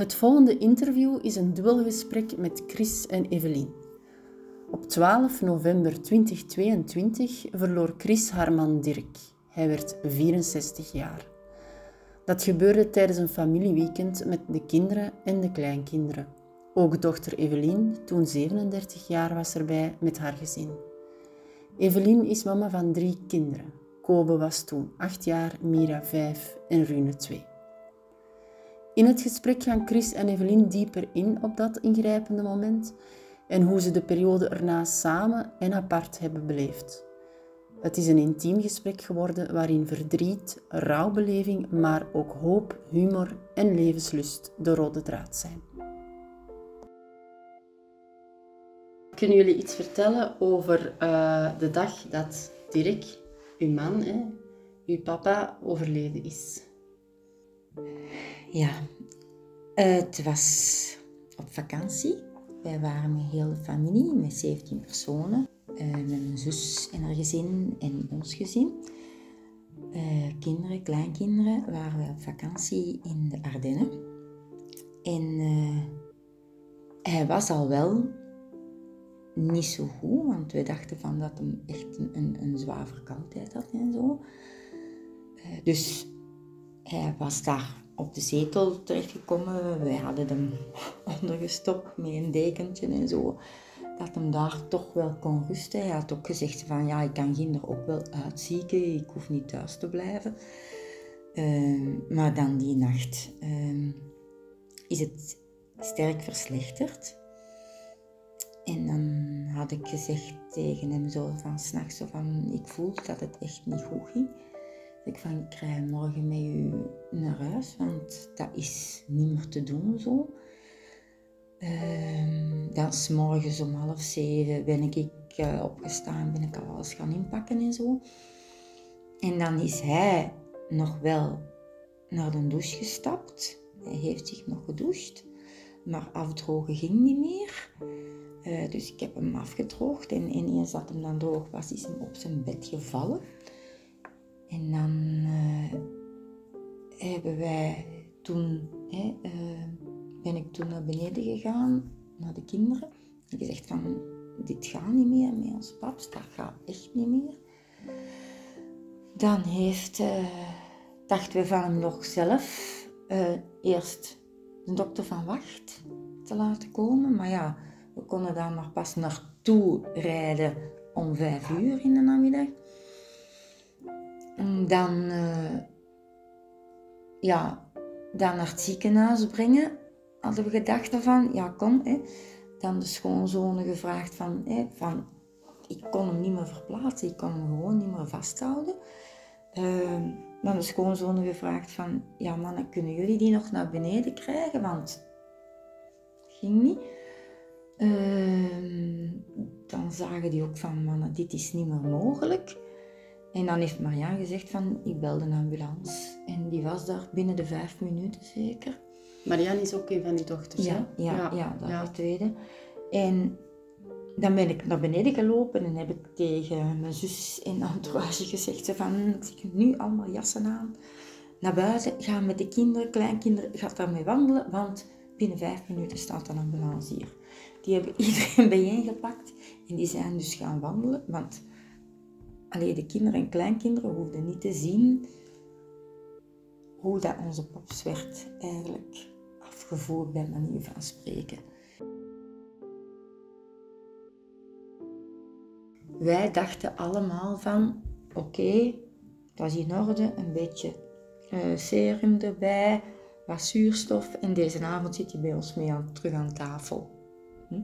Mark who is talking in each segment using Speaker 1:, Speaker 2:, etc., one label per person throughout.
Speaker 1: Het volgende interview is een duelgesprek met Chris en Evelien. Op 12 november 2022 verloor Chris haar man Dirk. Hij werd 64 jaar. Dat gebeurde tijdens een familieweekend met de kinderen en de kleinkinderen. Ook dochter Evelien, toen 37 jaar, was erbij met haar gezin. Evelien is mama van drie kinderen. Kobe was toen 8 jaar, Mira 5 en Rune 2. In het gesprek gaan Chris en Evelien dieper in op dat ingrijpende moment en hoe ze de periode erna samen en apart hebben beleefd. Het is een intiem gesprek geworden waarin verdriet, rouwbeleving, maar ook hoop, humor en levenslust de rode draad zijn. Kunnen jullie iets vertellen over uh, de dag dat Dirk, uw man, hè, uw papa, overleden is?
Speaker 2: Ja, het was op vakantie. Wij waren met heel de familie, met 17 personen. Uh, met mijn zus en haar gezin en ons gezin. Uh, kinderen, kleinkinderen, waren we op vakantie in de Ardennen. En uh, hij was al wel niet zo goed, want we dachten van dat hij echt een, een, een zwaar verkoudheid had en zo. dus hij was daar op de zetel terechtgekomen. Wij hadden hem ondergestopt met een dekentje en zo. Dat hem daar toch wel kon rusten. Hij had ook gezegd van ja, ik kan Ginder ook wel uitzieken. Ik hoef niet thuis te blijven. Ehm, maar dan die nacht ehm, is het sterk verslechterd. En dan had ik gezegd tegen hem zo van s'nachts van ik voel dat het echt niet goed ging. Ik van, ik rij morgen met u naar huis, want dat is niet meer te doen zo. Uh, dan s morgens om half zeven ben ik uh, opgestaan, ben ik al alles gaan inpakken en zo. En dan is hij nog wel naar de douche gestapt. Hij heeft zich nog gedoucht, maar afdrogen ging niet meer. Uh, dus ik heb hem afgedroogd en ineens dat hem dan droog was, is hem op zijn bed gevallen. En dan uh, hebben wij toen, uh, ben ik toen naar beneden gegaan, naar de kinderen. En gezegd van, dit gaat niet meer met ons paps, dat gaat echt niet meer. Dan heeft, uh, dachten we van hem nog zelf eerst de dokter van wacht te laten komen. Maar ja, we konden daar maar pas naartoe rijden om vijf uur in de namiddag dan, uh, ja, dan naar het ziekenhuis brengen. Hadden we gedacht van, ja kom, hè. dan de schoonzonen gevraagd van, hè, van, ik kon hem niet meer verplaatsen, ik kon hem gewoon niet meer vasthouden. Uh, dan de schoonzonen gevraagd van, ja mannen, kunnen jullie die nog naar beneden krijgen, want het ging niet. Uh, dan zagen die ook van, mannen, dit is niet meer mogelijk. En dan heeft Marianne gezegd van, ik belde een ambulance. En die was daar binnen de vijf minuten zeker.
Speaker 1: Marianne is ook een van die dochters,
Speaker 2: ja, Ja, ja, ja, dat is de tweede. En dan ben ik naar beneden gelopen en heb ik tegen mijn zus in entourage gezegd van, ik zie nu allemaal jassen aan. Naar buiten, ga met de kinderen, kleinkinderen, ga daarmee wandelen, want binnen vijf minuten staat een ambulance hier. Die hebben iedereen bijeengepakt en die zijn dus gaan wandelen, want alleen de kinderen en kleinkinderen hoefden niet te zien hoe dat onze pops werd eigenlijk afgevoerd bij manier van spreken. Wij dachten allemaal van oké, dat is in orde, een beetje uh, serum erbij, wat zuurstof en deze avond zit hij bij ons mee terug aan tafel. Hm?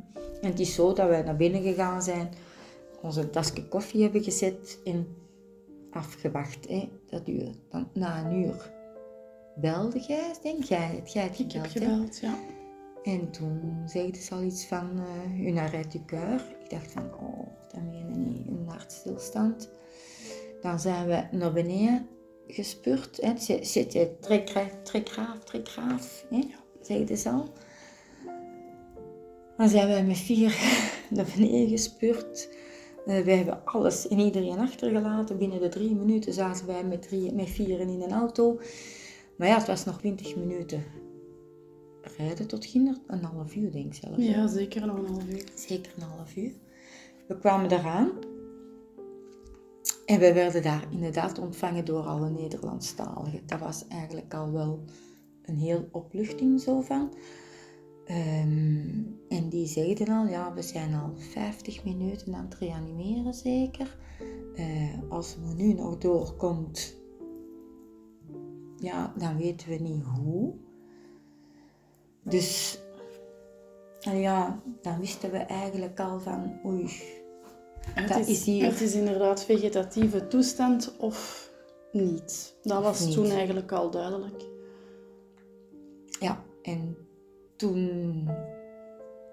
Speaker 2: En het is zo dat wij naar binnen gegaan zijn onze tasje koffie hebben gezet en afgewacht. Hè. Dat duurde. Dan, na een uur belde jij, denk jij, jij het gebeld,
Speaker 1: Ik heb gebeld, ja.
Speaker 2: En toen zegde ze al iets van uh, une arrêt du cœur. Ik dacht van, oh, dat meen je niet, een hartstilstand. Dan zijn we naar beneden gespurt. C'était très, très grave, très grave, hè, zeiden ze al. Dan zijn we met vier naar beneden gespeurd. Uh, we hebben alles en iedereen achtergelaten. Binnen de drie minuten zaten wij met, drie, met vieren in een auto. Maar ja, het was nog twintig minuten rijden tot Ginder. Een half uur, denk ik zelf.
Speaker 3: Ja, zeker nog een half uur.
Speaker 2: Zeker een half uur. We kwamen eraan. En we werden daar inderdaad ontvangen door alle Nederlandstaligen. Dat was eigenlijk al wel een heel opluchting zo van. Ehm, en die zeiden al, ja, we zijn al 50 minuten aan het reanimeren zeker. Uh, als we nu nog doorkomt, ja, dan weten we niet hoe. Dus ja, dan wisten we eigenlijk al van, oei,
Speaker 3: het dat is, is hier... Het is inderdaad vegetatieve toestand of niet. Dat was toen eigenlijk al duidelijk.
Speaker 2: Ja, en toen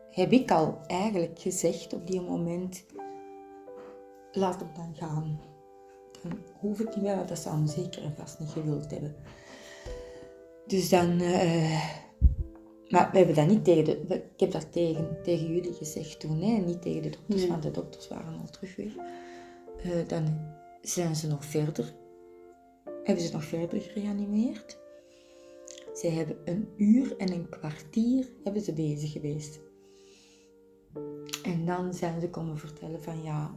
Speaker 2: heb ik al eigenlijk gezegd op die moment, laat hem dan gaan. Dan hoef ik niet meer, dat zou hem zeker en vast niet gewild hebben. Dus dan... Uh, maar we hebben dat niet tegen de... Ik heb dat tegen, tegen jullie gezegd toen, hè? niet tegen de dokters, want de dokters waren al terug weer. Uh, dan zijn ze nog verder... Hebben ze nog verder gereanimeerd. Ze hebben een uur en een kwartier hebben ze bezig geweest. En dan zijn ze komen vertellen van ja,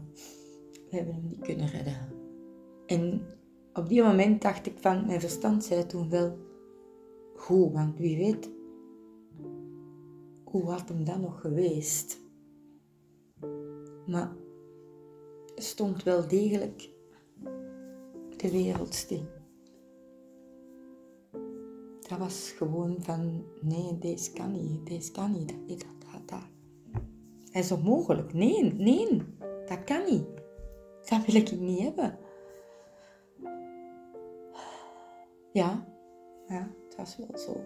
Speaker 2: we hebben hem niet kunnen redden. En op die moment dacht ik van, mijn verstand zei toen wel, goed, want wie weet, hoe had hem dan nog geweest? Maar stond wel degelijk de wereld stil. Dat was gewoon van, nee, deze kan niet, deze kan niet, dat, dat, dat, dat. Is onmogelijk. Nee, nee, dat kan niet. Dat wil ik niet hebben. Ja, ja, het was wel zo.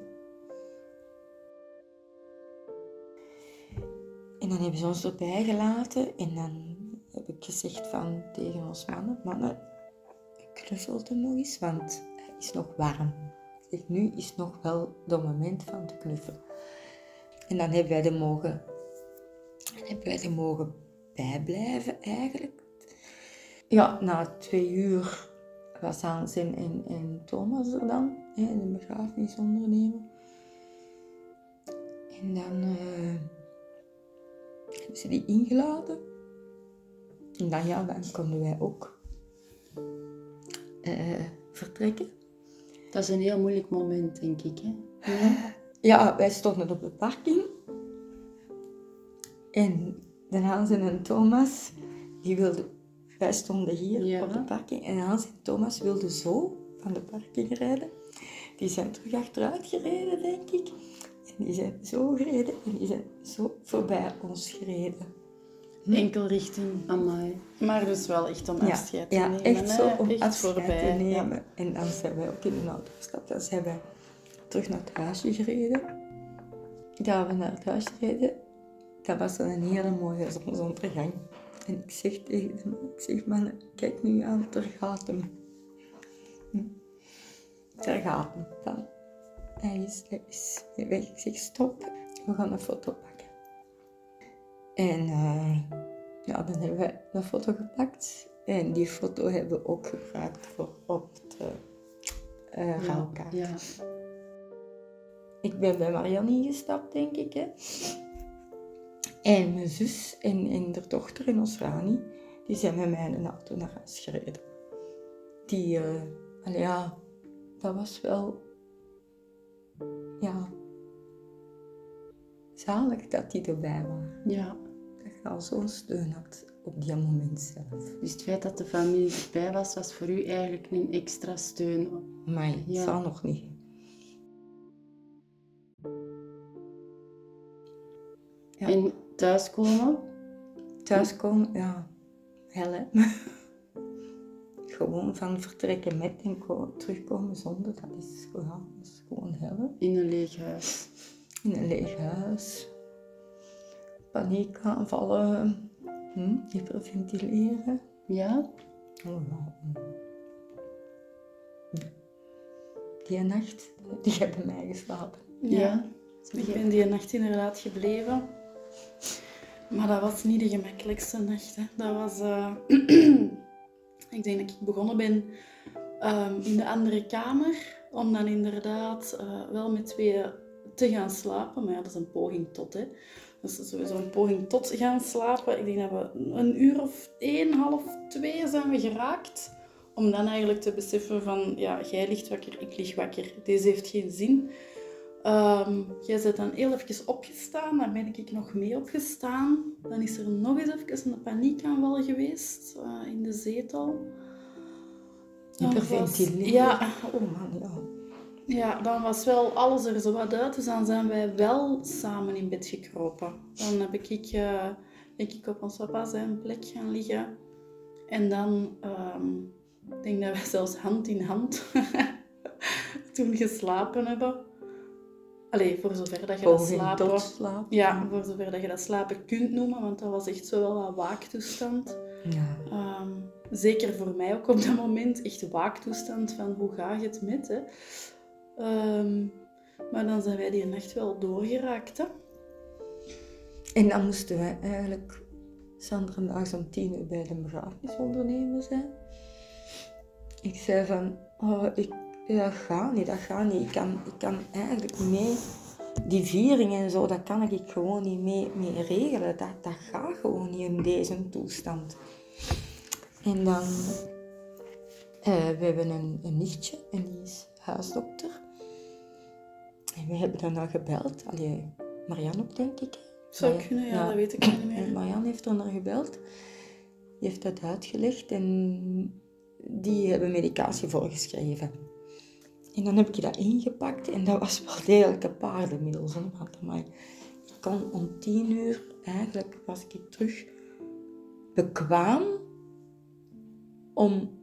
Speaker 2: En dan hebben ze ons erbij gelaten en dan heb ik gezegd van tegen ons mannen, mannen, knuffelt hem nog eens, want hij is nog warm nu is nog wel het moment van te knuffelen. En dan hebben wij er mogen, hebben wij er mogen bijblijven eigenlijk. Ja, na twee uur was Hans en, en, Thomas er dan, hè, de begrafenisondernemer. En dan uh, hebben ze die ingeladen. En dan, ja, dan konden wij ook uh, vertrekken.
Speaker 1: Dat is een heel moeilijk moment, denk ik. Hè?
Speaker 2: Ja. ja, wij stonden op de parking. En de Hans en Thomas, die wilden... Wij stonden hier op de parking. En Hans en Thomas wilden zo van de parking rijden. Die zijn terug achteruit gereden, denk ik. En die zijn zo gereden en die zijn zo voorbij ons gereden.
Speaker 1: Hm? Enkel richting Amai.
Speaker 3: Maar dus wel echt om afscheid te
Speaker 2: ja,
Speaker 3: nemen.
Speaker 2: echt zo om echt afscheid voorbij. te nemen. En dan zijn wij ook in een auto gestapt. Dan zijn wij terug naar het huisje gereden. Ja, we naar het huisje gereden. Dat was dan een hele mooie zonsondergang. En ik zeg tegen hem, ik zeg man, kijk nu aan, er gaat hem. Hm. Er gaat hem dan. Hij is, hij is weg. Ik zeg stop, we gaan een foto pakken. En uh, ja, dan hebben we een foto gepakt. En die foto hebben we ook gebruikt voor op de uh. Ja, Ik ben bij Marianne ingestapt, denk ik. Hè. En mijn zus en, en haar dochter en ons Rani, die zijn met mij in een auto naar huis gereden. Die, uh, ja, dat was wel, ja, zalig dat die erbij waren.
Speaker 1: Ja
Speaker 2: al zo'n steun had op die moment zelf.
Speaker 1: Dus het feit dat de familie erbij was, was voor u eigenlijk een extra steun?
Speaker 2: Maar ja. zal nog niet.
Speaker 1: Ja. En thuiskomen?
Speaker 2: Thuiskomen, ja. Hel, hè. gewoon van vertrekken met en terugkomen zonder, dat is, ja, dat is gewoon hel.
Speaker 1: In een leeg huis?
Speaker 2: In een leeg huis paniekaanvallen, hm, hyperventileren.
Speaker 1: Ja?
Speaker 2: Oh, Die nacht, die hebben mij geslapen.
Speaker 3: Ja. Ik ben die nacht inderdaad gebleven. Maar dat was niet de gemakkelijkste nacht. Hè. Dat was... Uh, ik denk dat ik begonnen ben um, in de andere kamer. Om dan inderdaad uh, wel met twee te gaan slapen. Maar ja, dat is een poging tot, hè. Dat is sowieso een poging tot gaan slapen. Ik denk dat we een uur of één, half twee zijn we geraakt. Om dan eigenlijk te beseffen van, ja, jij ligt wakker, ik lig wakker. Deze heeft geen zin. Um, jij bent dan heel even opgestaan, daar ben ik nog mee opgestaan. Dan is er nog eens even een paniekaanval geweest uh, in de zetel.
Speaker 2: Hyperventileren.
Speaker 3: Ja.
Speaker 2: Oh man, ja.
Speaker 3: Ja, dan was wel alles er zo wat uit. Dus dan zijn wij wel samen in bed gekropen. Dan heb ik, uh, denk ik op ons papa zijn plek gaan liggen. En dan um, ik denk dat wij zelfs hand in hand toen geslapen hebben. Allee, voor zover dat je dat slapen...
Speaker 2: slapen.
Speaker 3: Ja, voor zover dat je dat slapen kunt noemen, want dat was echt zo wel een waaktoestand.
Speaker 2: Ja.
Speaker 3: Um, zeker voor mij ook op dat moment, echt waaktoestand van hoe ga je het met, hè. Um, maar dan zijn wij die nacht wel doorgeraakt, hè.
Speaker 2: En dan moesten wij eigenlijk Sandra om tien uur bij de begrafenis ondernemen zijn. Ik zei van, oh, ik, dat gaat niet, dat gaat niet. Ik kan, ik kan eigenlijk mee, die viering en zo, dat kan ik gewoon niet mee, regelen. Dat, dat gaat gewoon niet in deze toestand. En dan, uh, we hebben een, een nichtje en die is huisdokter. En we hebben dan al gebeld. Allee, Marianne ook, denk ik.
Speaker 3: Zou kunnen, ja, ja, dat weet ik niet meer.
Speaker 2: En Marianne heeft er naar gebeld. Die heeft dat uitgelegd en die hebben medicatie voorgeschreven. En dan heb ik dat ingepakt en dat was wel degelijk een paardenmiddel. Want maar ik kon om tien uur, eigenlijk was ik terug bekwaam om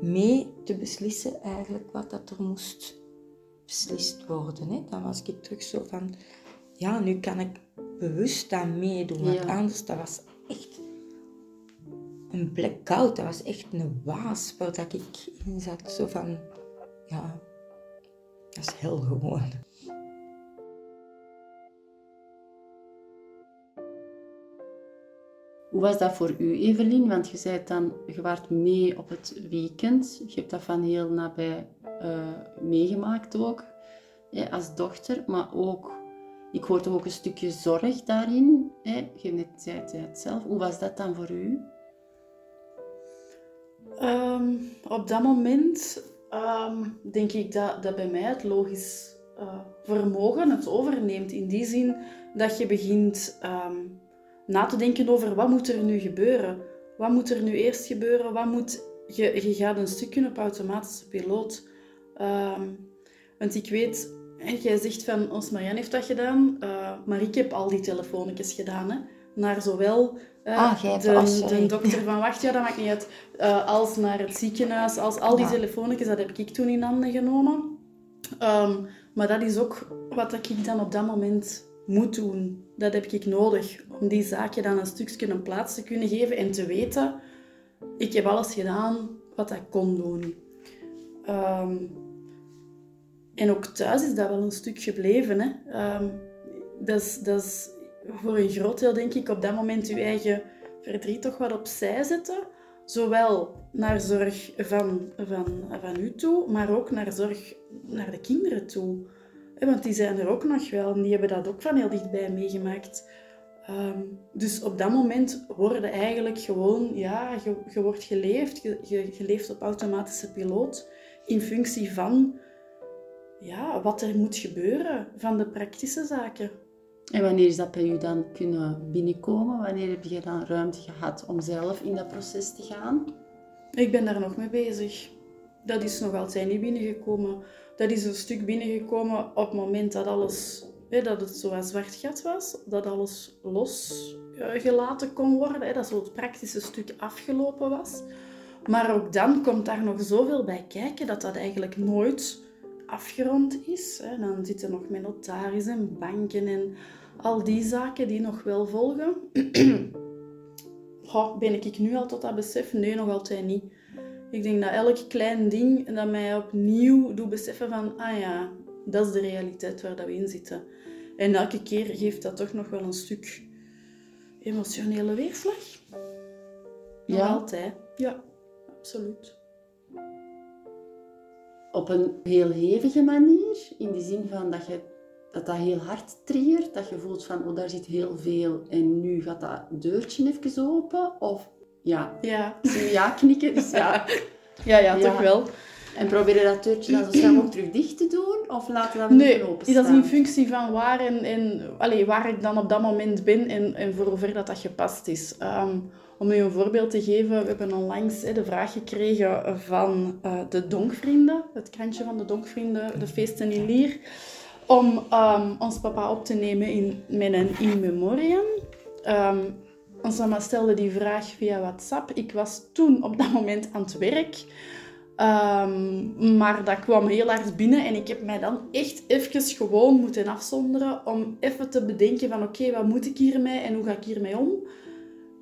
Speaker 2: mee te beslissen eigenlijk wat dat er moest beslist worden. Hè. Dan was ik terug zo van, ja, nu kan ik bewust aan meedoen. Want anders, dat was echt een blackout. Dat was echt een waas waar dat ik in zat. Zo van, ja, dat is heel gewoon.
Speaker 1: Hoe was dat voor u, Evelien? Want je zei dan, je waart mee op het weekend. Je hebt dat van heel nabij uh, meegemaakt ook, hè, als dochter. Maar ook, ik hoorde ook een stukje zorg daarin. Hè. Je net zei het zelf. Hoe was dat dan voor u?
Speaker 3: Um, op dat moment um, denk ik dat, dat bij mij het logisch uh, vermogen het overneemt. In die zin dat je begint um, na te denken over wat moet er nu gebeuren. Wat moet er nu eerst gebeuren? Wat moet... je, je gaat een stukje op automatische piloot. Want ik weet, jij zegt van, ons Marianne heeft dat gedaan, uh, maar ik heb al die telefoonnetjes gedaan. Hè, naar zowel
Speaker 2: uh, ah,
Speaker 3: de, de, dokter van wacht, ja, dat maakt niet uit. Uh, als naar het ziekenhuis, als al die ja. telefoonnetjes, dat heb ik toen in handen genomen. Um, maar dat is ook wat ik dan op dat moment moet doen. Dat heb ik nodig om die zaakje dan een stukje een plaats te kunnen geven en te weten, ik heb alles gedaan wat ik kon doen. Um, en ook thuis is dat wel een stuk gebleven. Hè. Um, dat is, dat is voor een groot deel, denk ik, op dat moment je eigen verdriet toch wat opzij zetten. Zowel naar zorg van, van, van u toe, maar ook naar zorg naar de kinderen toe. Want die zijn er ook nog wel en die hebben dat ook van heel dichtbij meegemaakt. Um, dus op dat moment worden eigenlijk gewoon, ja, je, wordt geleefd, je leeft op automatische piloot in functie van ja, wat er moet gebeuren, van de praktische zaken.
Speaker 1: En wanneer is dat bij u dan kunnen binnenkomen? Wanneer heb je dan ruimte gehad om zelf in dat proces te gaan?
Speaker 3: Ik ben daar nog mee bezig. Dat is nog altijd niet binnengekomen. Dat is een stuk binnengekomen op het moment dat alles, hè, dat het zo zwart gat was, dat alles losgelaten kon worden, hè, dat zo het praktische stuk afgelopen was. Maar ook dan komt daar nog zoveel bij kijken dat dat eigenlijk nooit afgerond is. Dan zitten nog met notaris en banken en al die zaken die nog wel volgen. oh, ben ik nu al tot dat besef? Nee, nog altijd niet. Ik denk dat elk klein ding dat mij opnieuw doet beseffen van, ah ja, dat is de realiteit waar dat we in zitten. En elke keer geeft dat toch nog wel een stuk emotionele weerslag. Nog
Speaker 1: ja.
Speaker 3: altijd. Ja, absoluut.
Speaker 1: Op een heel hevige manier. In de zin van dat je dat, dat heel hard triggert. Dat je voelt van, oh, daar zit heel veel. En nu gaat dat deurtje even open. Of, ja.
Speaker 3: Ja.
Speaker 1: Ja knikken. Dus ja.
Speaker 3: Ja, ja,
Speaker 1: Ja.
Speaker 3: toch wel.
Speaker 1: En probeer je dat deurtje dan zo snel mogelijk terug dicht te doen? Of laat je dat
Speaker 3: Nee,
Speaker 1: openstaan?
Speaker 3: dat is in functie van waar, en, en, allee, waar ik dan op dat moment ben en, en voor hoever dat, dat gepast is. Ehm, om u een voorbeeld te geven, we hebben onlangs hè, de vraag gekregen van eh, de Donkvrienden, het krantje van de Donkvrienden, de feesten in Lier, om ehm, ons papa op te nemen in, met een in memoriam. Ehm, ons mama stelde die vraag via WhatsApp. Ik was toen op dat moment aan het werk. Ehm, maar dat kwam heel hard binnen en ik heb mij dan echt even gewoon moeten afzonderen om even te bedenken van oké, wat moet ik hiermee en hoe ga ik hiermee om?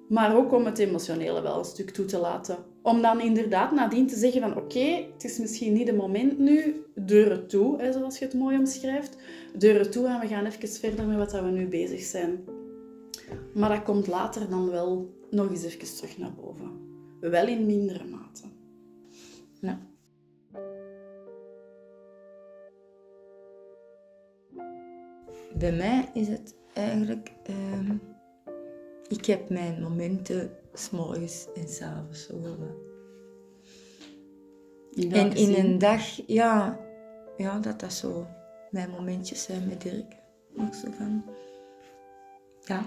Speaker 3: Maar ook om het emotionele wel een stuk toe te laten. Om dan inderdaad nadien te zeggen van oké, het is misschien niet het moment nu, deuren toe, hè, zoals je het mooi omschrijft. Deuren toe en we gaan even verder met wat we nu bezig zijn. Maar dat komt later dan wel nog eens even terug naar boven. Wel in mindere mate.
Speaker 2: Bij mij is het eigenlijk... ehm, ik heb mijn momenten s'morgens en s'avonds.
Speaker 1: In
Speaker 2: En in
Speaker 1: zin?
Speaker 2: een dag, ja, ja, dat dat zo mijn momentjes zijn met Dirk. Ook zo van, ja.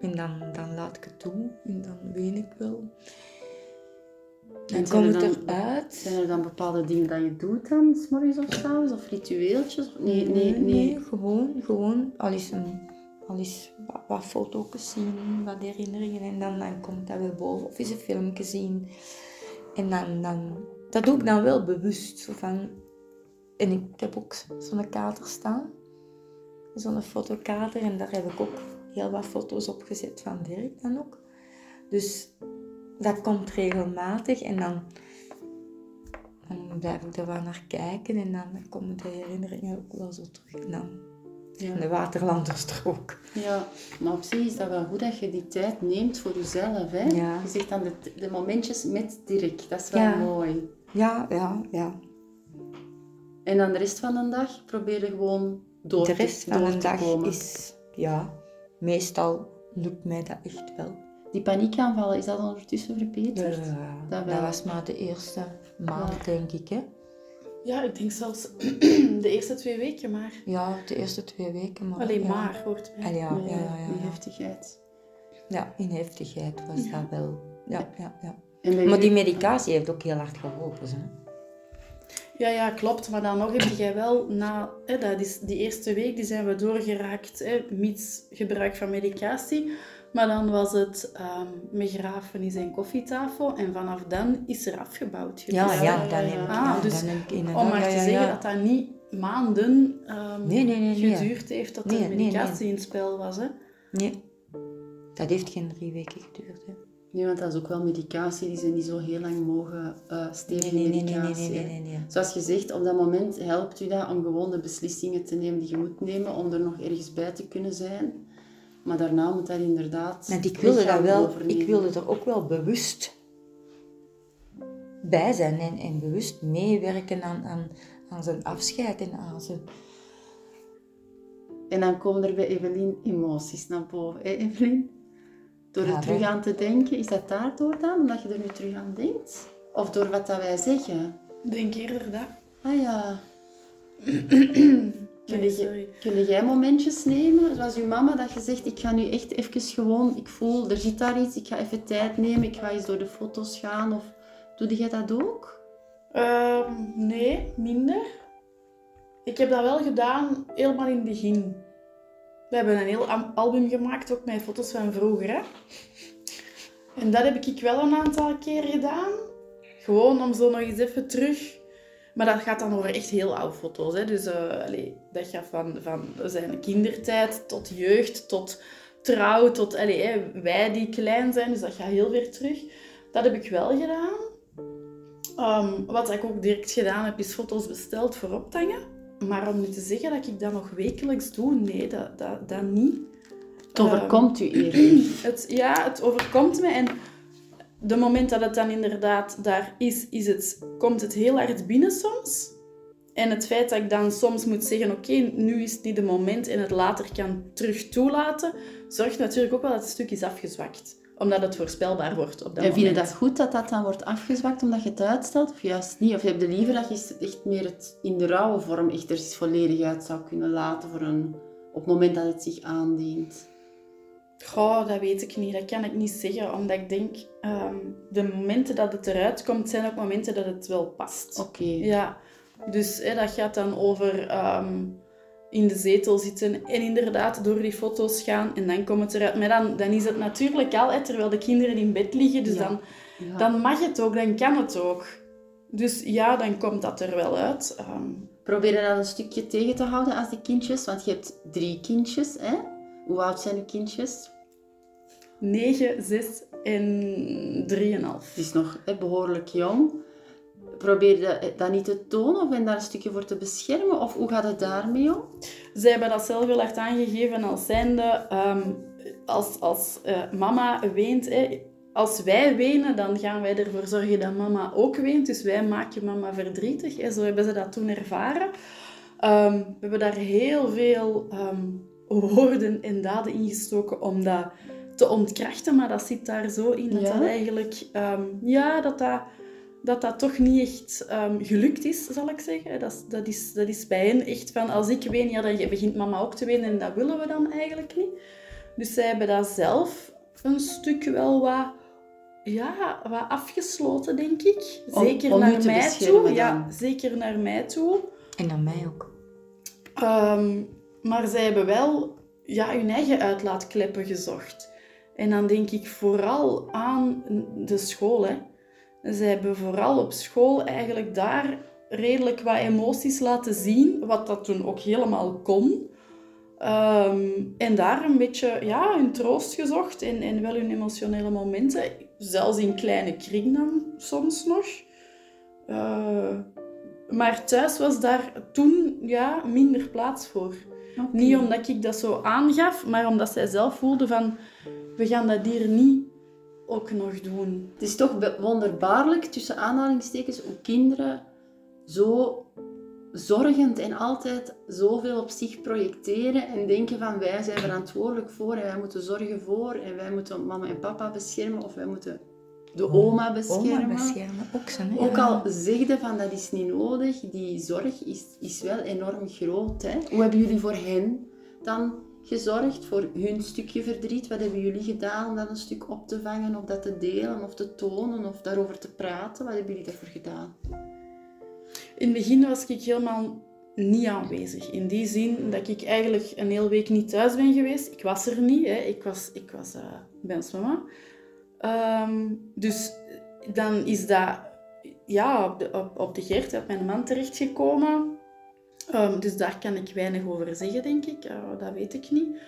Speaker 2: En dan, dan laat ik het toe en dan weet ik wel.
Speaker 1: En zijn
Speaker 2: komt
Speaker 1: er
Speaker 2: het eruit.
Speaker 1: Zijn er dan bepaalde dingen dat je doet dan, s morgens of s'avonds? Of ritueeltjes? Nee, nee, nee.
Speaker 2: gewoon, gewoon. Al is, een, al is wat, wat foto's zien, wat herinneringen en dan, dan komt dat weer boven. Of is een filmpje zien. En dan, dan, dat doe ik dan wel bewust. Zo van, en ik heb ook zo'n kater staan. Zo'n fotokater. En daar heb ik ook heel wat foto's op gezet van Dirk dan ook. Dus dat komt regelmatig en dan, dan blijf ik er wel naar kijken en dan komen de herinneringen ook wel zo terug. En dan
Speaker 1: Ja.
Speaker 2: de waterlanders er ook.
Speaker 1: Ja, maar op zich is dat wel goed dat je die tijd neemt voor jezelf. Hè?
Speaker 2: Ja.
Speaker 1: Je zegt dan de, de momentjes met Dirk, dat is wel
Speaker 2: Ja.
Speaker 1: mooi.
Speaker 2: Ja, ja, ja.
Speaker 1: En dan de rest van de dag probeer je gewoon door,
Speaker 2: De
Speaker 1: te-
Speaker 2: rest van de dag
Speaker 1: komen.
Speaker 2: is, ja, meestal lukt mij dat echt wel.
Speaker 1: Die paniekaanvallen, is dat ondertussen verbeterd?
Speaker 2: Ja,
Speaker 1: dat
Speaker 2: was maar de eerste maand,
Speaker 1: Ja.
Speaker 2: denk ik. Hè?
Speaker 3: Ja, ik denk zelfs de eerste twee weken maar.
Speaker 2: Ja, de eerste twee weken. Maar,
Speaker 3: Alleen
Speaker 2: ja.
Speaker 3: maar, hoort bij.
Speaker 2: Ja, ja, ja, ja.
Speaker 1: heftigheid.
Speaker 2: Ja, in heftigheid was dat wel. Ja, ja, ja. Maar die medicatie heeft ook heel hard geholpen. Hè?
Speaker 3: Ja, ja, klopt. Maar dan nog heb jij wel na... Hè, dat is die eerste week die zijn we doorgeraakt, hè, mits gebruik van medicatie. Maar dan was het ehm met grafenis en koffietafel. En vanaf dan is er afgebouwd
Speaker 2: Ja,
Speaker 3: geweest.
Speaker 2: ja,
Speaker 1: ja,
Speaker 2: dan heb ik,
Speaker 3: Ah, dus
Speaker 2: dan heb ik inderdaad...
Speaker 3: Om maar
Speaker 2: ja,
Speaker 3: te
Speaker 2: ja,
Speaker 3: zeggen dat dat niet maanden ehm,
Speaker 2: Nee, nee, nee, nee.
Speaker 3: geduurd heeft dat
Speaker 2: Nee,
Speaker 3: er
Speaker 2: nee,
Speaker 3: medicatie
Speaker 2: nee.
Speaker 3: in het spel was. Hè.
Speaker 2: Nee, dat heeft geen drie weken geduurd. Hè.
Speaker 1: Nee, want dat is ook wel medicatie die ze niet zo heel lang mogen uh, stevige
Speaker 2: Nee, nee, nee, nee,
Speaker 1: medicatie.
Speaker 2: nee, nee, nee, nee.
Speaker 1: Zoals je zegt, op dat moment helpt u dat om gewoon de beslissingen te nemen die je moet nemen, om er nog ergens bij te kunnen zijn. Maar daarna moet dat inderdaad.
Speaker 2: Want ik wilde, dat wel,
Speaker 1: overnemen.
Speaker 2: ik wilde er ook wel bewust bij zijn en, en bewust meewerken aan, aan, aan zijn afscheid en aan zijn...
Speaker 1: En dan komen er bij Evelien emoties naar boven. Hè, Evelien? Door er
Speaker 2: Ja,
Speaker 1: terug aan te denken, is dat daardoor dan? Omdat je er nu terug aan denkt? Of door wat dat wij zeggen?
Speaker 3: Ik denk eerder dat.
Speaker 1: Ah ja. Kun
Speaker 3: sorry.
Speaker 1: je, kun jij momentjes nemen, zoals je mama, dat je zegt, ik ga nu echt even gewoon, ik voel, er zit daar iets, ik ga even tijd nemen, ik ga eens door de foto's gaan, of doe jij dat ook?
Speaker 3: Ehm, nee, minder. Ik heb dat wel gedaan helemaal in het begin. We hebben een heel album gemaakt, ook met foto's van vroeger. Hè? En dat heb ik wel een aantal keer gedaan. Gewoon om zo nog eens even terug... Maar dat gaat dan over echt heel oude foto's. Hè? Dus allee, dat gaat van, van zijn kindertijd tot jeugd, tot trouw, tot allee, hè, wij die klein zijn. Dus dat gaat heel ver terug. Dat heb ik wel gedaan. Ehm, wat ik ook direct gedaan heb, is foto's besteld voor optangen. Maar om nu te zeggen dat ik dat nog wekelijks doe, nee, dat, dat, dat niet.
Speaker 1: Het overkomt u eerder.
Speaker 3: Het, ja, het overkomt me. En de moment dat het dan inderdaad daar is, is het, komt het heel hard binnen soms. En het feit dat ik dan soms moet zeggen, oké, nu is het niet de moment en het later kan terug toelaten, zorgt natuurlijk ook wel dat het stuk is afgezwakt. Omdat het voorspelbaar wordt op dat
Speaker 1: en
Speaker 3: moment.
Speaker 1: vind je dat goed dat dat dan wordt afgezwakt omdat je het uitstelt? Of juist niet? Of heb je liever dat je het echt meer het in de rauwe vorm echt er volledig uit zou kunnen laten voor een, op het moment dat het zich aandient?
Speaker 3: Goh, dat weet ik niet. Dat kan ik niet zeggen. Omdat ik denk, ehm, de momenten dat het eruit komt, zijn ook momenten dat het wel past.
Speaker 1: Oké.
Speaker 3: Ja, dus hè, dat gaat dan over ehm, in de zetel zitten en inderdaad door die foto's gaan en dan komt het eruit. Maar dan, dan is het natuurlijk al, hè, terwijl de kinderen in bed liggen, dus
Speaker 1: Ja.
Speaker 3: dan,
Speaker 1: Ja.
Speaker 3: dan mag het ook, dan kan het ook. Dus ja, dan komt dat er wel uit. Ehm,
Speaker 1: Probeer dat een stukje tegen te houden als de kindjes? Want je hebt drie kindjes, hè? Hoe oud zijn de kindjes?
Speaker 3: 9, 6 en 3,5.
Speaker 1: Het is nog hè, behoorlijk jong. Probeer je dat niet te tonen of ben daar een stukje voor te beschermen? Of hoe gaat het daarmee om?
Speaker 3: Zij hebben dat zelf heel hard aangegeven als zijnde, ehm, als, als eh, mama weent, hè, als wij wenen, dan gaan wij ervoor zorgen dat mama ook weent. Dus wij maken mama verdrietig. Hè. Zo hebben ze dat toen ervaren. Ehm, we hebben daar heel veel ehm, woorden en daden in gestoken om dat te ontkrachten, maar dat zit daar zo in dat
Speaker 1: Ja?
Speaker 3: dat eigenlijk, ehm, ja, dat dat, dat dat toch niet echt ehm, gelukt is, zal ik zeggen. Dat, is- dat, is, dat is bij hen echt van, als ik ween, ja, dan begint mama ook te wenen en dat willen we dan eigenlijk niet. Dus zij hebben dat zelf een stuk wel wat, ja, wat afgesloten, denk ik. Zeker
Speaker 1: om
Speaker 3: naar mij toe. Ja, zeker naar mij toe.
Speaker 2: En aan mij ook.
Speaker 3: Ehm, maar zij hebben wel ja, hun eigen uitlaatkleppen gezocht. En dan denk ik vooral aan de school. Hè. Zij hebben vooral op school eigenlijk daar redelijk wat emoties laten zien, wat dat toen ook helemaal kon. Ehm, en daar een beetje ja, hun troost gezocht en, en wel hun emotionele momenten. Zelfs in kleine kring dan soms nog. Eh, maar thuis was daar toen ja, minder plaats voor. Niet omdat ik dat zo aangaf, maar omdat zij zelf voelde van... We gaan dat hier niet ook nog doen.
Speaker 1: Het is toch wonderbaarlijk, tussen aanhalingstekens, hoe kinderen zo zorgend en altijd zoveel op zich projecteren en denken van wij zijn verantwoordelijk voor en wij moeten zorgen voor en wij moeten mama en papa beschermen of wij moeten de oma beschermen.
Speaker 2: Oma beschermen ook zo. Hè?
Speaker 1: Ook al zegde van dat is niet nodig, die zorg is, is wel enorm groot. Hè? Hoe hebben jullie voor hen dan gezorgd? Voor hun stukje verdriet? Wat hebben jullie gedaan om dat een stuk op te vangen of dat te delen of te tonen of daarover te praten? Wat hebben jullie daarvoor gedaan?
Speaker 3: In het begin was ik helemaal niet aanwezig. In die zin dat ik eigenlijk een hele week niet thuis ben geweest. Ik was er niet. Hè. Ik was, ik was eh, bij ons mama. Ehm, dus dan is dat ja, op, de, op, op de Gert, op mijn man terechtgekomen. Ehm, dus daar kan ik weinig over zeggen, denk ik. Dat weet ik niet.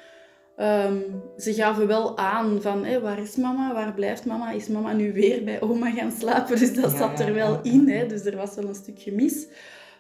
Speaker 3: Ehm, ze gaven wel aan van, hé, waar is mama? Waar blijft mama? Is mama nu weer bij oma gaan slapen? Dus dat
Speaker 2: Ja,
Speaker 3: zat er wel in. Hè? Dus er was wel een stukje mis.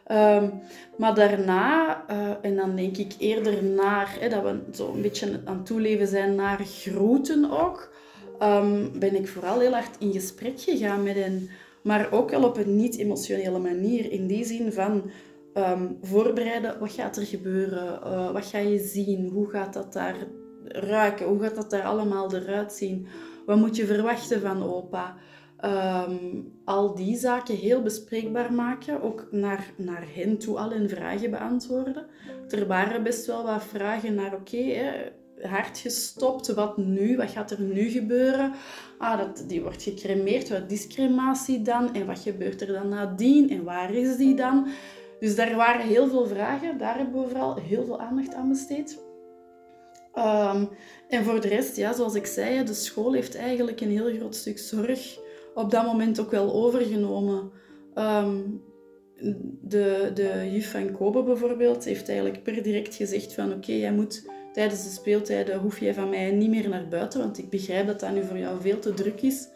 Speaker 3: Ehm, maar daarna, eh, en dan denk ik eerder naar, hè, dat we zo een beetje aan het toeleven zijn naar groeten ook, ehm, ben ik vooral heel hard in gesprek gegaan met hen. Maar ook wel op een niet-emotionele manier. In die zin van ehm, voorbereiden, wat gaat er gebeuren? Eh, wat ga je zien? Hoe gaat dat daar ruiken? Hoe gaat dat daar allemaal eruit zien? Wat moet je verwachten van opa? Ehm, al die zaken heel bespreekbaar maken, ook naar, naar hen toe al hun vragen beantwoorden. Er waren best wel wat vragen naar, oké, hard gestopt, wat nu? Wat gaat er nu gebeuren? Ah, dat, die wordt gecremeerd, wat is crematie dan? En wat gebeurt er dan nadien? En waar is die dan? Dus daar waren heel veel vragen, daar hebben we vooral heel veel aandacht aan besteed. Ehm, en voor de rest, ja, zoals ik zei, de school heeft eigenlijk een heel groot stuk zorg op dat moment ook wel overgenomen. Ehm, de, de juf van Kobe bijvoorbeeld heeft eigenlijk per direct gezegd van oké, jij moet tijdens de speeltijden hoef jij van mij niet meer naar buiten, want ik begrijp dat dat nu voor jou veel te druk is.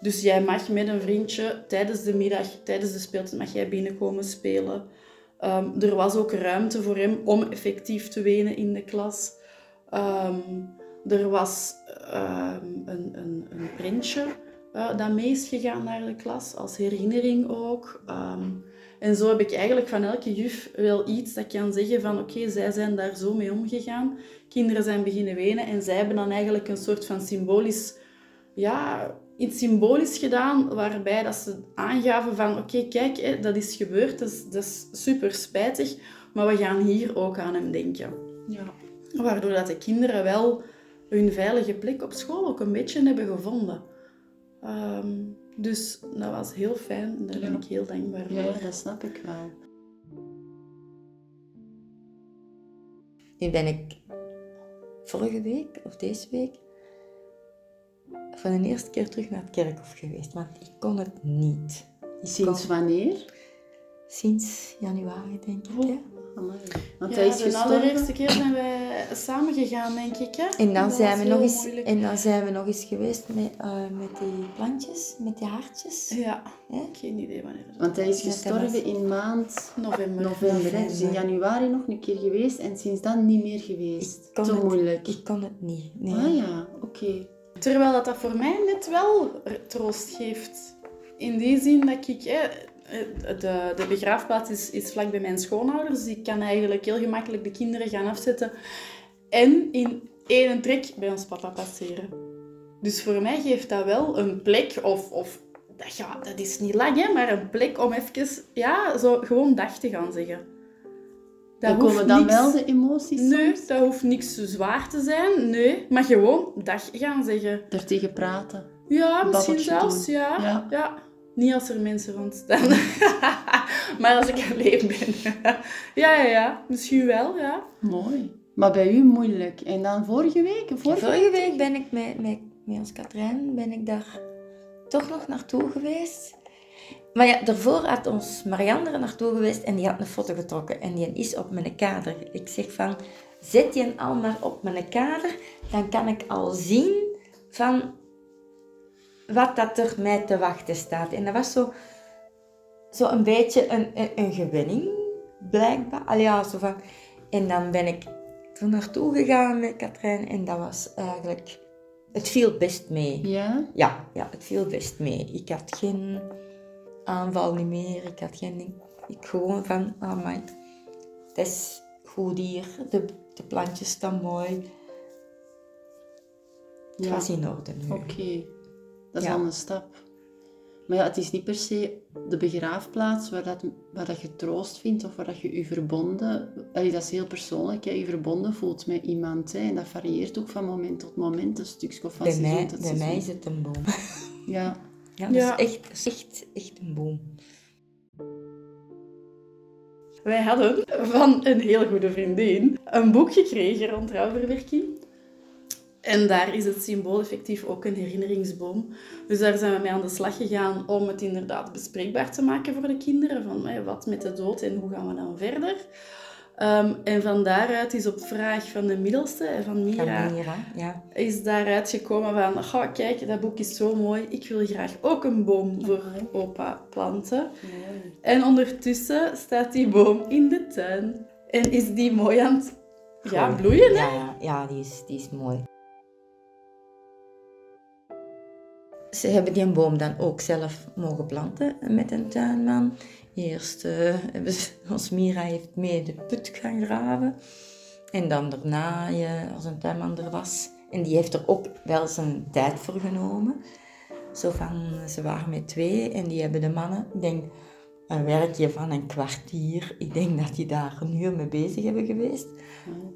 Speaker 3: Dus jij mag met een vriendje tijdens de middag, tijdens de speeltijd, mag jij binnenkomen spelen. Ehm, er was ook ruimte voor hem om effectief te wenen in de klas. Ehm, er was ehm, een, een, een printje uh, dat mee is gegaan naar de klas, als herinnering ook. Ehm, en zo heb ik eigenlijk van elke juf wel iets dat kan zeggen van oké, zij zijn daar zo mee omgegaan. Kinderen zijn beginnen wenen en zij hebben dan eigenlijk een soort van symbolisch, ja, iets symbolisch gedaan waarbij dat ze aangaven van oké, kijk, hè, dat is gebeurd, dat is, dat is super spijtig, maar we gaan hier ook aan hem denken.
Speaker 1: Ja.
Speaker 3: Waardoor dat de kinderen wel hun veilige plek op school ook een beetje hebben gevonden. Ehm, dus dat was heel fijn en daar ben ik heel dankbaar voor.
Speaker 1: Ja, dat snap ik wel.
Speaker 2: Nu ben ik vorige week of deze week voor de eerste keer terug naar het kerkhof geweest, want ik kon het niet.
Speaker 1: Sinds wanneer?
Speaker 2: Sinds januari, denk ik. Hè?
Speaker 1: Want
Speaker 3: ja,
Speaker 1: hij is
Speaker 3: de
Speaker 1: gestorven.
Speaker 3: allereerste keer zijn wij samen gegaan, denk ik. Hè?
Speaker 2: En dan, zijn we nog eens,
Speaker 3: moeilijk.
Speaker 2: en dan zijn we nog eens geweest met, eh, met die plantjes, met die hartjes.
Speaker 3: Ja,
Speaker 2: Hè?
Speaker 3: geen idee wanneer dat
Speaker 1: Want hij is gestorven
Speaker 2: was-
Speaker 1: in maand
Speaker 3: November.
Speaker 1: november. hè. Dus in januari nog een keer geweest en sinds dan niet meer geweest. Zo
Speaker 2: het-
Speaker 1: moeilijk.
Speaker 2: Ik kon het niet. Nee.
Speaker 1: Ah ja, oké.
Speaker 3: Terwijl dat, dat voor mij net wel troost geeft. In die zin dat ik... Hè, de, de begraafplaats is, is vlak bij mijn schoonouders. Dus ik kan eigenlijk heel gemakkelijk de kinderen gaan afzetten. En in één trek bij ons papa passeren. Dus voor mij geeft dat wel een plek. Of, of dat, ja, dat is niet lang, hè, maar een plek om even... Ja, zo gewoon dag te gaan zeggen. Dat
Speaker 1: Dan komen dan
Speaker 3: niks-
Speaker 1: wel de emoties
Speaker 3: Nee,
Speaker 1: soms.
Speaker 3: dat hoeft niks zwaar te zijn. Nee, maar gewoon dag gaan zeggen.
Speaker 1: Er tegen praten.
Speaker 3: Ja, misschien zelfs. Ja.
Speaker 1: ja.
Speaker 3: Niet als er mensen rondstaan. maar als ik alleen ben. ja, ja, ja. Misschien wel, ja.
Speaker 1: Mooi. Maar bij u moeilijk. En dan vorige week? Vorige,
Speaker 2: Vorige week ben ik met, met, met ons Katrijn ben ik daar toch nog naartoe geweest. Maar ja, daarvoor had ons Marianne er naartoe geweest en die had een foto getrokken. En die is op mijn kader. Ik zeg van, zet die al maar op mijn kader. Dan kan ik al zien van wat dat er mij te wachten staat. En dat was zo, zo een beetje een, een, een gewinning, blijkbaar. Allee, ja, zo van, en dan ben ik toen naartoe gegaan met Katrijn en dat was eigenlijk... Het viel best mee.
Speaker 1: Ja?
Speaker 2: Ja, ja, het viel best mee. Ik had geen aanval niet meer. Ik had geen ding. Ik gewoon van, oh my, het is goed hier. De, de plantjes staan mooi. Het was in orde nu.
Speaker 1: Oké. Dat is
Speaker 2: Ja.
Speaker 1: al een stap. Maar ja, het is niet per se de begraafplaats waar, dat, waar dat je troost vindt of waar dat je je verbonden... Allee, dat is heel persoonlijk, hè. je verbonden voelt met iemand. Hè. En dat varieert ook van moment tot moment, een stukje of van
Speaker 2: Bij
Speaker 1: seizoen
Speaker 2: mij,
Speaker 1: tot
Speaker 2: bij
Speaker 1: seizoen.
Speaker 2: mij is het een boom.
Speaker 1: Ja.
Speaker 2: Ja, dat
Speaker 3: Ja.
Speaker 2: is echt, echt, echt een boom.
Speaker 3: Wij hadden van een heel goede vriendin een boek gekregen rond rouwverwerking. En daar is het symbool effectief ook een herinneringsboom. Dus daar zijn we mee aan de slag gegaan om het inderdaad bespreekbaar te maken voor de kinderen. Van wat met de dood en hoe gaan we dan verder? Ehm, en van daaruit is op vraag van de middelste, van Mira,
Speaker 2: Van Mira, ja.
Speaker 3: is daaruit gekomen van... "Goh, kijk, dat boek is zo mooi. Ik wil graag ook een boom voor opa planten. En ondertussen staat die boom in de tuin. En is die mooi aan het ja, bloeien, hè?
Speaker 2: Ja, ja, ja die, is, die is mooi. Ze hebben die boom dan ook zelf mogen planten met een tuinman. Eerst eh, hebben ze, ons Mira heeft mee de put gaan graven. En dan daarna, ja, als een tuinman er was. En die heeft er ook wel zijn tijd voor genomen. Zo van, ze waren met twee en die hebben de mannen, ik denk, een werkje van een kwartier. Ik denk dat die daar een uur mee bezig hebben geweest.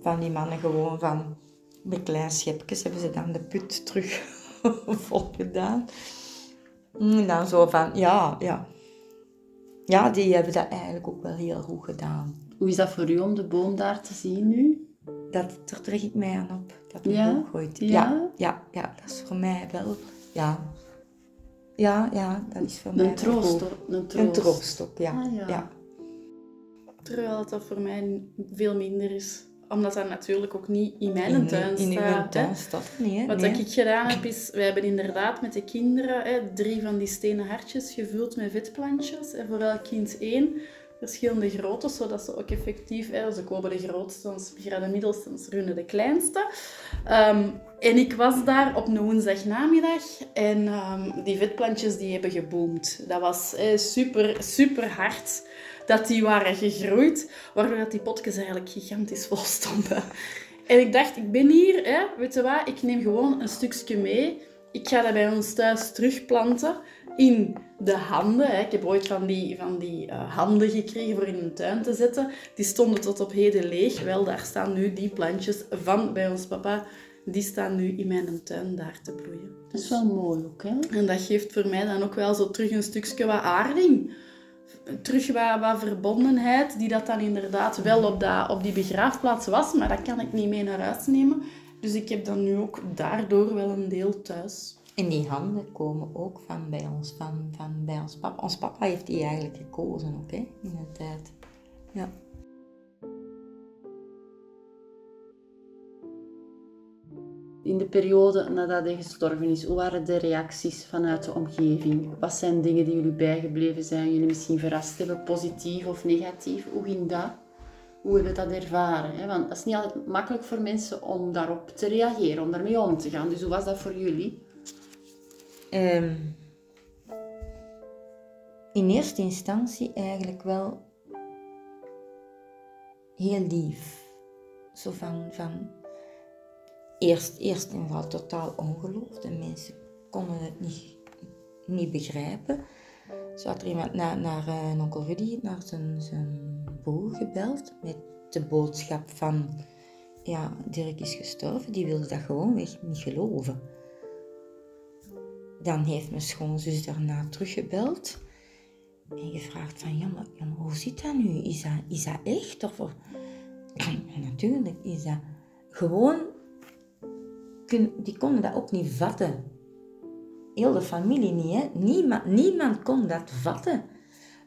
Speaker 2: Van die mannen gewoon van, met kleine schepjes hebben ze dan de put terug vol gedaan. En dan zo van, ja, ja. Ja, die hebben dat eigenlijk ook wel heel goed gedaan.
Speaker 1: Hoe is dat voor u om de boom daar te zien nu?
Speaker 2: Dat, daar trek ik mij aan op. Dat
Speaker 1: Ja?
Speaker 2: gooit.
Speaker 1: Ja?
Speaker 2: Ja, ja, ja, dat is voor mij wel, ja. Ja, ja, dat is voor mij
Speaker 1: Een troost. Een troost.
Speaker 2: Een troost ook, ja.
Speaker 1: Ah, ja.
Speaker 2: ja.
Speaker 3: Terwijl dat voor mij veel minder is. Omdat dat natuurlijk ook niet in mijn
Speaker 2: In,
Speaker 3: tuin
Speaker 2: in
Speaker 3: staat.
Speaker 2: uw
Speaker 3: hè.
Speaker 2: tuin staat niet, hè?
Speaker 3: Wat
Speaker 2: Nee.
Speaker 3: ik gedaan heb, is... Wij hebben inderdaad met de kinderen hè, drie van die stenen hartjes gevuld met vetplantjes. En voor elk kind één. verschillende groottes, zodat ze ook effectief, hè, ze kopen de grootste, soms de middelste, soms runnen de kleinste. Ehm, en ik was daar op een woensdagnamiddag en um, die vetplantjes die hebben geboomd. Dat was eh, super, super hard dat die waren gegroeid, waardoor dat die potjes eigenlijk gigantisch vol stonden. En ik dacht, ik ben hier, hè, weet je wat, ik neem gewoon een stukje mee. Ik ga dat bij ons thuis terugplanten in de handen. Hè. Ik heb ooit van die, van die uh, handen gekregen voor in een tuin te zetten. Die stonden tot op heden leeg. Wel, daar staan nu die plantjes van bij ons papa. Die staan nu in mijn tuin daar te bloeien.
Speaker 1: Dat is wel mooi ook, hè?
Speaker 3: En dat geeft voor mij dan ook wel zo terug een stukje wat aarding. Terug wat verbondenheid, die dat dan inderdaad wel op, dat, op die begraafplaats was. Maar dat kan ik niet mee naar huis nemen. Dus ik heb dan nu ook daardoor wel een deel thuis.
Speaker 2: En die handen komen ook van bij ons, van, van bij ons papa. Ons papa heeft die eigenlijk gekozen ook, in de tijd. Ja.
Speaker 1: In de periode nadat hij gestorven is, hoe waren de reacties vanuit de omgeving? Wat zijn dingen die jullie bijgebleven zijn, jullie misschien verrast hebben, positief of negatief? Hoe ging dat? Hoe hebben dat ervaren? Want dat is niet altijd makkelijk voor mensen om daarop te reageren, om daarmee om te gaan. Dus hoe was dat voor jullie?
Speaker 2: Um, in eerste instantie eigenlijk wel heel lief. Zo van, van eerst, eerst in geval totaal ongeloof. De mensen konden het niet, niet begrijpen. Zo had er iemand naar, naar uh, onkel Rudy, naar zijn, zijn broer gebeld met de boodschap van ja, Dirk is gestorven. Die wilde dat gewoon niet geloven. Dan heeft mijn schoonzus daarna teruggebeld en gevraagd van, ja maar, hoe zit dat nu? Is dat, is dat echt? Of, natuurlijk is dat gewoon, die konden dat ook niet vatten. Heel de familie niet, hè? Niemand, niemand kon dat vatten.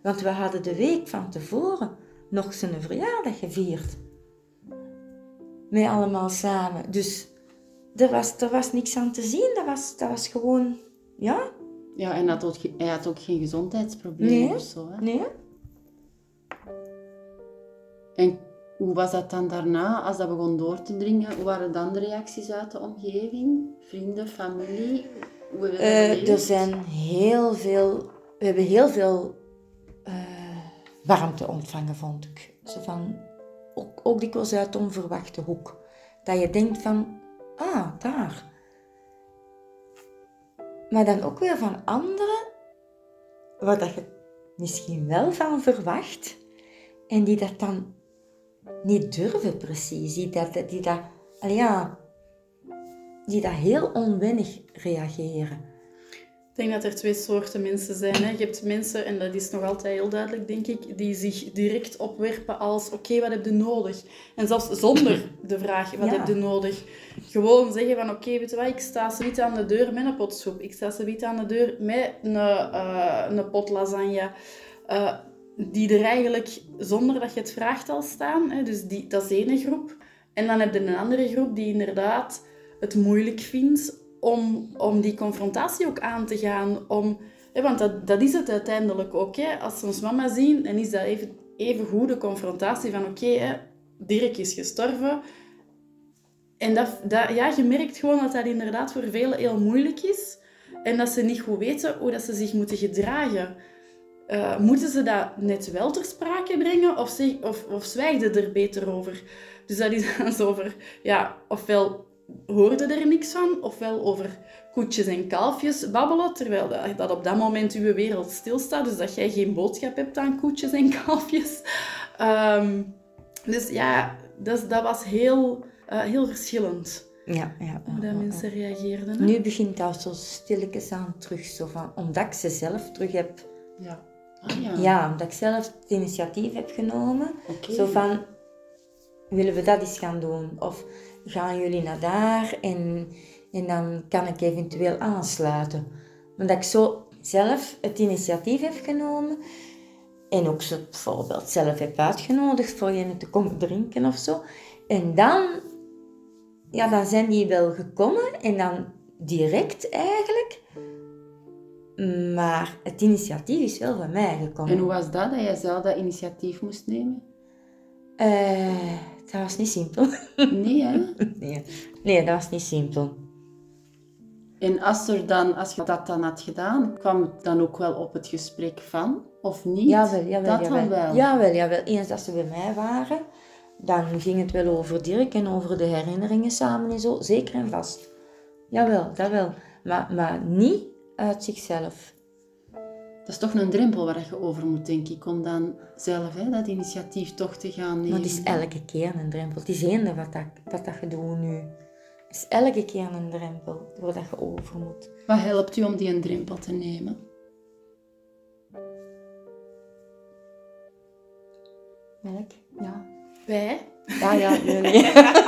Speaker 2: Want we hadden de week van tevoren nog zijn verjaardag gevierd. Met allemaal samen. Dus er was, er was niks aan te zien. Dat was, dat was gewoon ja?
Speaker 1: Ja, en had ook, hij had ook geen gezondheidsproblemen nee, of zo. Hè?
Speaker 2: Nee.
Speaker 1: En hoe was dat dan daarna, als dat begon door te dringen? Hoe waren dan de reacties uit de omgeving? Vrienden, familie? Hoe
Speaker 2: uh, er zijn heel veel... We hebben heel veel uh, warmte ontvangen, vond ik. Zo van, ook, ook dikwijls uit onverwachte hoek. Dat je denkt van, ah, daar maar dan ook weer van anderen, waar dat je misschien wel van verwacht, en die dat dan niet durven precies, die dat, die dat, ja, die dat heel onwennig reageren.
Speaker 3: Ik denk dat er twee soorten mensen zijn. Hè. Je hebt mensen, en dat is nog altijd heel duidelijk, denk ik, die zich direct opwerpen als oké, wat heb je nodig? En zelfs zonder de vraag, wat heb je nodig? Gewoon zeggen van oké, weet je wat, ik sta zoiets aan de deur met een pot soep. Ik sta zoiets aan de deur met een, uh, een pot lasagne. Uh, die er eigenlijk, zonder dat je het vraagt, al staan. Hè. Dus die, dat is één groep. En dan heb je een andere groep die inderdaad het moeilijk vindt om, om die confrontatie ook aan te gaan. Om, hè, want dat, dat is het uiteindelijk ook. Hè. Als ze ons mama zien, dan is dat even, even goede confrontatie van oké, okay, Dirk is gestorven. En dat, dat, ja, je merkt gewoon dat dat inderdaad voor velen heel moeilijk is. En dat ze niet goed weten hoe dat ze zich moeten gedragen. Uh, moeten ze dat net wel ter sprake brengen of, zeg, of, of zwijgden er beter over? Dus dat is dan zo over, ja, ofwel hoorde er niks van, ofwel over koetjes en kalfjes babbelen, terwijl dat, op dat moment uw wereld stilstaat, dus dat jij geen boodschap hebt aan koetjes en kalfjes. Ehm, dus ja, dat, dat was heel, uh, heel verschillend.
Speaker 2: Ja, ja,
Speaker 3: hoe dat mensen reageerden. Hè?
Speaker 2: Nu begint dat zo stilletjes aan terug, zo van, omdat ik ze zelf terug heb...
Speaker 1: Ja. Ah, ja.
Speaker 2: ja, omdat ik zelf het initiatief heb genomen. Zo van, willen we dat eens gaan doen? Of gaan jullie naar daar en, en dan kan ik eventueel aansluiten. Maar dat ik zo zelf het initiatief heb genomen en ook ze bijvoorbeeld zelf heb uitgenodigd voor je te komen drinken of zo. En dan, ja, dan zijn die wel gekomen en dan direct eigenlijk Maar het initiatief is wel van mij gekomen.
Speaker 1: En hoe was dat, dat jij zelf dat initiatief moest nemen?
Speaker 2: Eh, dat was niet simpel.
Speaker 1: Nee, hè?
Speaker 2: nee. nee, dat was niet simpel.
Speaker 1: En als, er dan, als je dat dan had gedaan, kwam het dan ook wel op het gesprek van? Of niet?
Speaker 2: Jawel, jawel,
Speaker 1: Dat
Speaker 2: jawel.
Speaker 1: dan wel?
Speaker 2: Jawel, jawel. Eens dat ze bij mij waren, dan ging het wel over Dirk en over de herinneringen samen en zo. Zeker en vast. Jawel, dat wel. Maar, maar niet uit zichzelf.
Speaker 1: Dat is toch een drempel waar je over moet, denk ik, om dan zelf hè, dat initiatief toch te gaan nemen.
Speaker 2: Maar het is elke keer een drempel. Het is eender wat, dat, wat dat je doet nu. Het is elke keer een drempel waar dat je over moet.
Speaker 1: Wat helpt u om die een drempel te nemen?
Speaker 2: Melk? Ja.
Speaker 3: Wij?
Speaker 2: Ja, ja, jullie.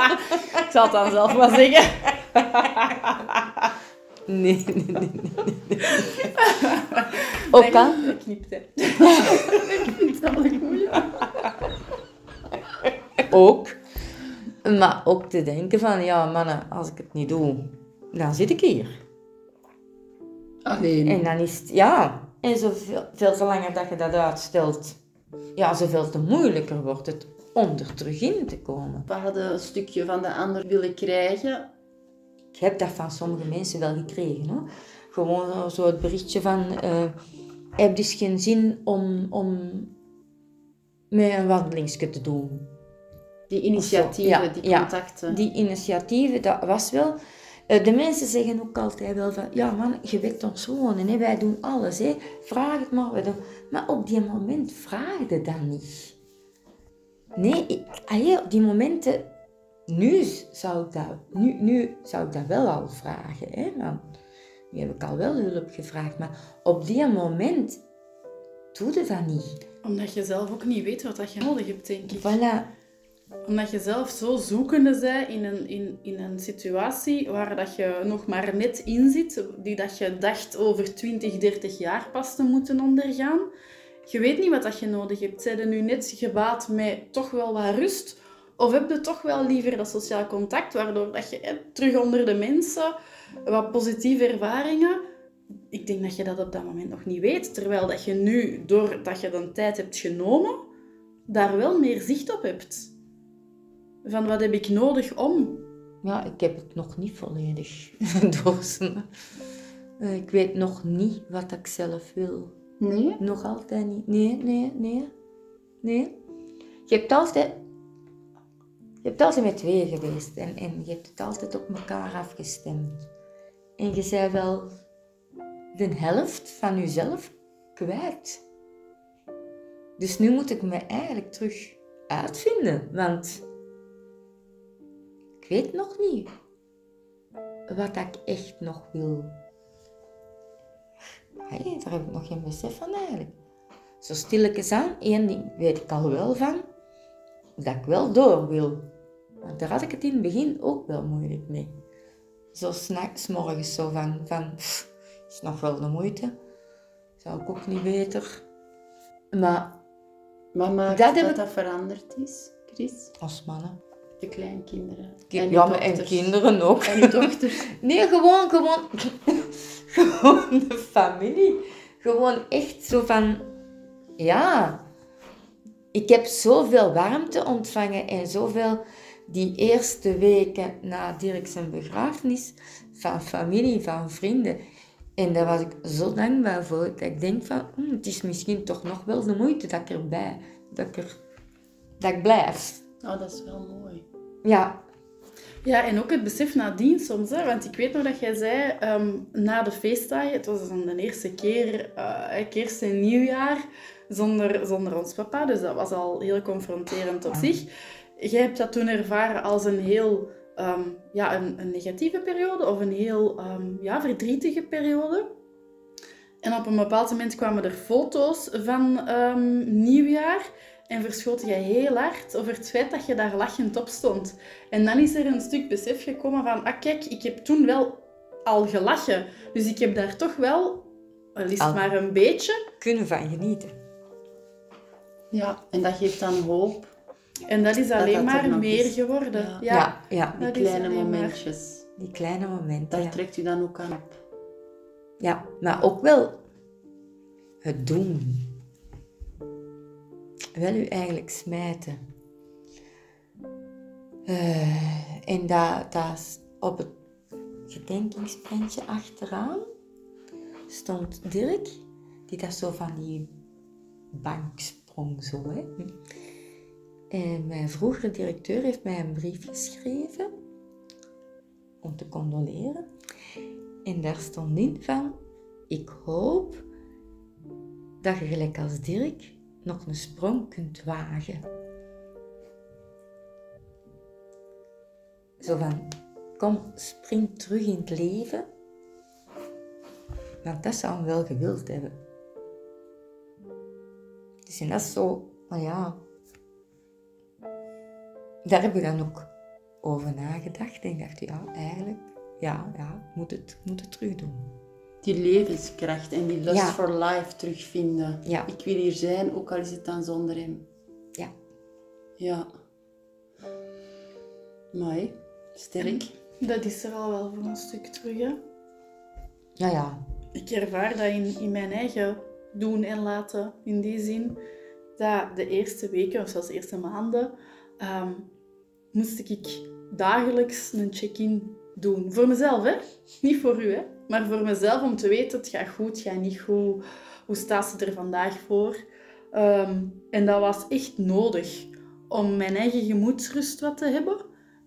Speaker 3: Ik zal het dan zelf maar zeggen.
Speaker 2: Nee, nee, nee, nee. nee. Ook al?
Speaker 3: Dat knipt, hè.
Speaker 2: Ook. Maar ook te denken van, ja mannen, als ik het niet doe, dan zit ik hier.
Speaker 1: Alleen.
Speaker 2: En dan is het, ja. En zoveel veel te langer dat je dat uitstelt, ja, zoveel te moeilijker wordt het om er terug in te komen.
Speaker 1: We hadden een stukje van de ander willen krijgen.
Speaker 2: Ik heb dat van sommige mensen wel gekregen. Hoor. Gewoon zo het berichtje van, eh heb dus geen zin om, om met een wandelingsje te doen.
Speaker 1: Die initiatieven,
Speaker 2: Ja,
Speaker 1: die
Speaker 2: ja.
Speaker 1: contacten.
Speaker 2: Die initiatieven, dat was wel... eh, De mensen zeggen ook altijd wel van, ja man, je weet ons wonen, hè? wij doen alles, hè? vraag het maar. Wij doen. Maar op die moment vraagde dat niet. Nee, ik, allee, op die momenten, nu zou, ik dat, nu, nu zou ik dat wel al vragen. Hè? Nu heb ik al wel hulp gevraagd, maar op die moment doe je dat niet.
Speaker 3: Omdat je zelf ook niet weet wat dat je nodig hebt, denk ik.
Speaker 2: Voilà.
Speaker 3: Omdat je zelf zo zoekende bent in een, in, in een situatie waar dat je nog maar net in zit, die dat je dacht over 20, 30 jaar pas te moeten ondergaan. Je weet niet wat dat je nodig hebt. Zijn er nu net gebaat met toch wel wat rust? Of heb je toch wel liever dat sociaal contact, waardoor dat je hè, terug onder de mensen, wat positieve ervaringen... Ik denk dat je dat op dat moment nog niet weet. Terwijl dat je nu, doordat je de tijd hebt genomen, daar wel meer zicht op hebt. Van wat heb ik nodig om?
Speaker 2: Ja, ik heb het nog niet volledig doorstaan. Eh, Ik weet nog niet wat ik zelf wil.
Speaker 1: Nee?
Speaker 2: Nog altijd niet. Nee, nee, nee. Nee. Je hebt altijd... Je hebt altijd met twee geweest. En, en je hebt het altijd op elkaar afgestemd. En je zei wel de helft van jezelf kwijt. Dus nu moet ik me eigenlijk terug uitvinden. Want ik weet nog niet wat ik echt nog wil. Daar heb ik nog geen besef van eigenlijk. Zo stilletjes aan, één ding weet ik al wel van, dat ik wel door wil. Want daar had ik het in het begin ook wel moeilijk mee. Zo s'nachts, morgens zo van, van pff, is nog wel de moeite. Zou ik ook niet beter. Maar
Speaker 1: Wat maakt
Speaker 2: Dat
Speaker 1: dat
Speaker 2: heb
Speaker 1: dat, veranderd is, Chris?
Speaker 2: als mannen.
Speaker 1: De kleinkinderen.
Speaker 2: Ki-
Speaker 1: En
Speaker 2: ja, maar en kinderen ook.
Speaker 1: En dochters.
Speaker 2: Nee, gewoon, gewoon, gewoon de familie. Gewoon echt zo van, ja, ik heb zoveel warmte ontvangen en zoveel die eerste weken na Dirk zijn begrafenis van familie, van vrienden. En daar was ik zo dankbaar voor. Dat ik denk van, hm, het is misschien toch nog wel de moeite dat ik erbij, dat ik, er, dat ik blijf.
Speaker 1: Oh, dat is wel mooi.
Speaker 2: Ja,
Speaker 3: Ja, en ook het besef nadien soms. Hè? Want ik weet nog dat jij zei, ehm, na de feestdagen, het was dan de eerste keer, kerst en nieuwjaar, zonder, zonder ons papa. Dus dat was al heel confronterend op zich. Jij hebt dat toen ervaren als een heel ehm, ja, een, een negatieve periode of een heel ehm, ja, verdrietige periode. En op een bepaald moment kwamen er foto's van ehm, nieuwjaar. En verschoot jij heel hard over het feit dat je daar lachend op stond. En dan is er een stuk besef gekomen van, ah kijk, ik heb toen wel al gelachen. Dus ik heb daar toch wel, al is het
Speaker 2: Al.
Speaker 3: maar een beetje.
Speaker 2: kunnen van genieten.
Speaker 1: Ja, en dat geeft dan hoop.
Speaker 3: En dat is
Speaker 1: Dat
Speaker 3: alleen
Speaker 1: dat
Speaker 3: maar meer
Speaker 1: is.
Speaker 3: geworden.
Speaker 1: Ja.
Speaker 3: Ja.
Speaker 2: ja. ja.
Speaker 1: Die kleine
Speaker 3: maar-
Speaker 1: momentjes.
Speaker 2: Die kleine momenten.
Speaker 1: Daar
Speaker 2: ja.
Speaker 1: trekt u dan ook aan op.
Speaker 2: Ja, maar ook wel het doen, wil u eigenlijk smijten. Uh, en dat, dat op het gedenkingsprentje achteraan stond Dirk, die dat zo van die bank sprong zo. Hè. En mijn vroegere directeur heeft mij een brief geschreven om te condoleren. En daar stond in van, ik hoop dat je gelijk als Dirk nog een sprong kunt wagen. Zo van, kom, spring terug in het leven. Want dat zou hem wel gewild hebben. Dus en dat is zo, maar ja, daar heb ik dan ook over nagedacht. En ik dacht, ja, eigenlijk, ja, ja, moet het, moet het terug doen.
Speaker 1: Die levenskracht en die lust for life terugvinden.
Speaker 2: Ja.
Speaker 1: Ik wil hier zijn, ook al is het dan zonder hem.
Speaker 2: Ja.
Speaker 1: Ja. Mooi. Sterk.
Speaker 3: Dat is er al wel voor een stuk terug, hè?
Speaker 2: Ja, ja.
Speaker 3: Ik ervaar dat in, in mijn eigen doen en laten. In die zin dat de eerste weken, of zelfs de eerste maanden, um, moest ik dagelijks een check-in doen. Voor mezelf, hè? Niet voor u, hè? Maar voor mezelf om te weten, het gaat goed, het gaat niet goed. Hoe staat ze er vandaag voor? Ehm, en dat was echt nodig om mijn eigen gemoedsrust wat te hebben.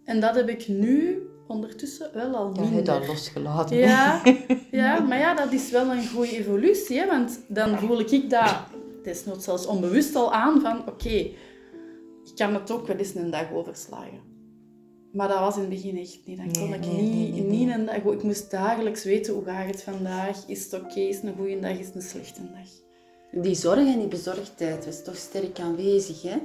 Speaker 3: En dat heb ik nu ondertussen wel al minder. Ja,
Speaker 2: je dat losgelaten.
Speaker 3: Ja, ja, maar ja, dat is wel een goede evolutie. Hè? Want dan voel ik dat, desnoods zelfs onbewust al aan, van oké, ik kan het ook wel eens een dag overslagen. Maar dat was in het begin echt niet. Dan kon ik niet, niet een dag... Ik moest dagelijks weten, hoe gaat het vandaag? Is het oké? Is het een goede dag? Is het een slechte dag?
Speaker 1: Die zorg en die bezorgdheid was toch sterk aanwezig, hè?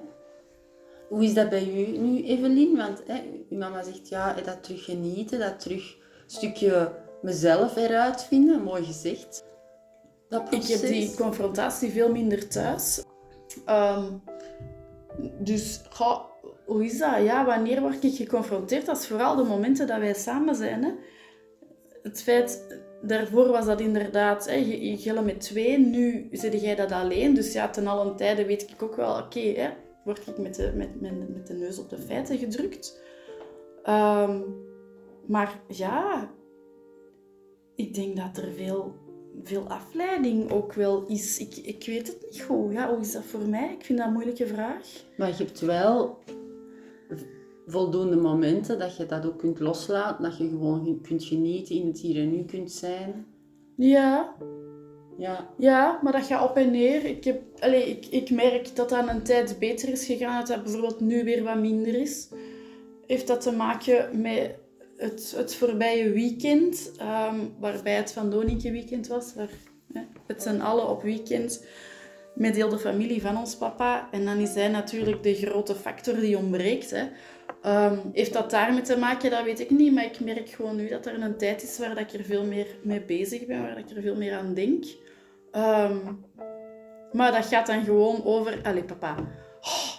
Speaker 1: Hoe is dat bij u nu, Evelien? Want hè, uw mama zegt, ja, dat terug genieten, dat terug een stukje mezelf eruit vinden, mooi gezegd.
Speaker 3: Dat ik heb die confrontatie veel minder thuis. Um, dus, hoe is dat? Ja, wanneer word ik geconfronteerd? Dat is vooral de momenten dat wij samen zijn. Hè? Het feit, daarvoor was dat inderdaad, hè, je, met twee, nu zit jij dat alleen. Dus ja, ten allen tijde weet ik ook wel, oké, word ik met de, met, met, de neus op de feiten gedrukt. Um, maar ja, ik denk dat er veel, veel afleiding ook wel is. Ik, ik weet het niet goed. Ja, hoe is dat voor mij? Ik vind dat een moeilijke vraag.
Speaker 1: Maar je hebt wel voldoende momenten dat je dat ook kunt loslaten, dat je gewoon kunt genieten, in het hier en nu kunt zijn.
Speaker 3: Ja.
Speaker 1: Ja.
Speaker 3: Ja, maar dat gaat op en neer. Ik, heb, allez, ik, ik merk dat dat een tijd beter is gegaan, dat dat bijvoorbeeld nu weer wat minder is. Heeft dat te maken met het, het voorbije weekend, um, waarbij het Van Donike weekend was, waar hè, het zijn alle op weekend met heel de familie van ons papa. En dan is hij natuurlijk de grote factor die ontbreekt. Hè. Um, heeft dat daarmee te maken? Dat weet ik niet. Maar ik merk gewoon nu dat er een tijd is waar dat ik er veel meer mee bezig ben, waar ik er veel meer aan denk. Um, maar dat gaat dan gewoon over... Allee, papa. Oh,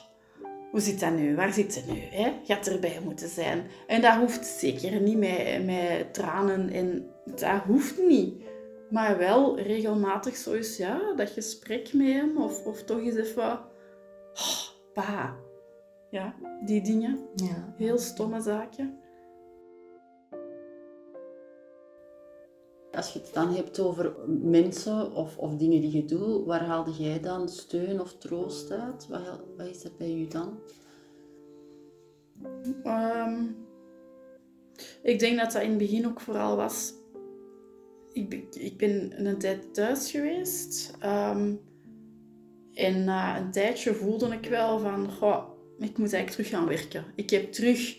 Speaker 3: hoe zit dat nu? Waar zit ze nu? Hè? Gaat erbij moeten zijn. En dat hoeft zeker niet met, met tranen. En dat hoeft niet. Maar wel regelmatig zo ja, dat gesprek met hem. Of, of toch eens even... Oh, pa, ja, die dingen.
Speaker 2: Ja.
Speaker 3: Heel stomme zaken.
Speaker 1: Als je het dan hebt over mensen of, of dingen die je doet, waar haalde jij dan steun of troost uit? Wat, wat is dat bij u dan?
Speaker 3: Um, ik denk dat dat in het begin ook vooral was. Ik, ik ben een tijd thuis geweest. Um, en na een tijdje voelde ik wel van, goh, ik moet eigenlijk terug gaan werken. Ik heb terug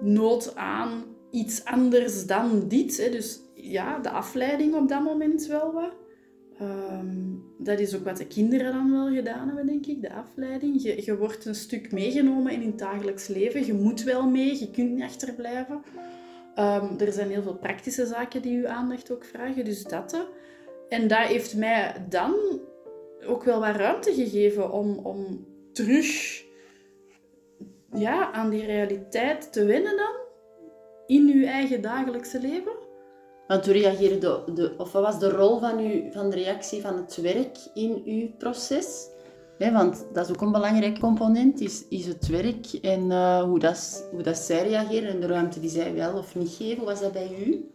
Speaker 3: nood aan iets anders dan dit. Hè. Dus ja, de afleiding op dat moment wel wat. Um, dat is ook wat de kinderen dan wel gedaan hebben, denk ik, de afleiding. Je, je wordt een stuk meegenomen in het dagelijks leven. Je moet wel mee, je kunt niet achterblijven. Um, er zijn heel veel praktische zaken die je aandacht ook vragen, dus dat. En dat heeft mij dan ook wel wat ruimte gegeven om, om terug ja, aan die realiteit te wennen dan. In uw eigen dagelijkse leven.
Speaker 1: Want hoe reageerde de, de, of wat was de rol van, u, van de reactie van het werk in uw proces? want dat is ook een belangrijk component, is, is het werk en uh, hoe, dat, hoe dat zij reageren en de ruimte die zij wel of niet geven. Hoe was dat bij u?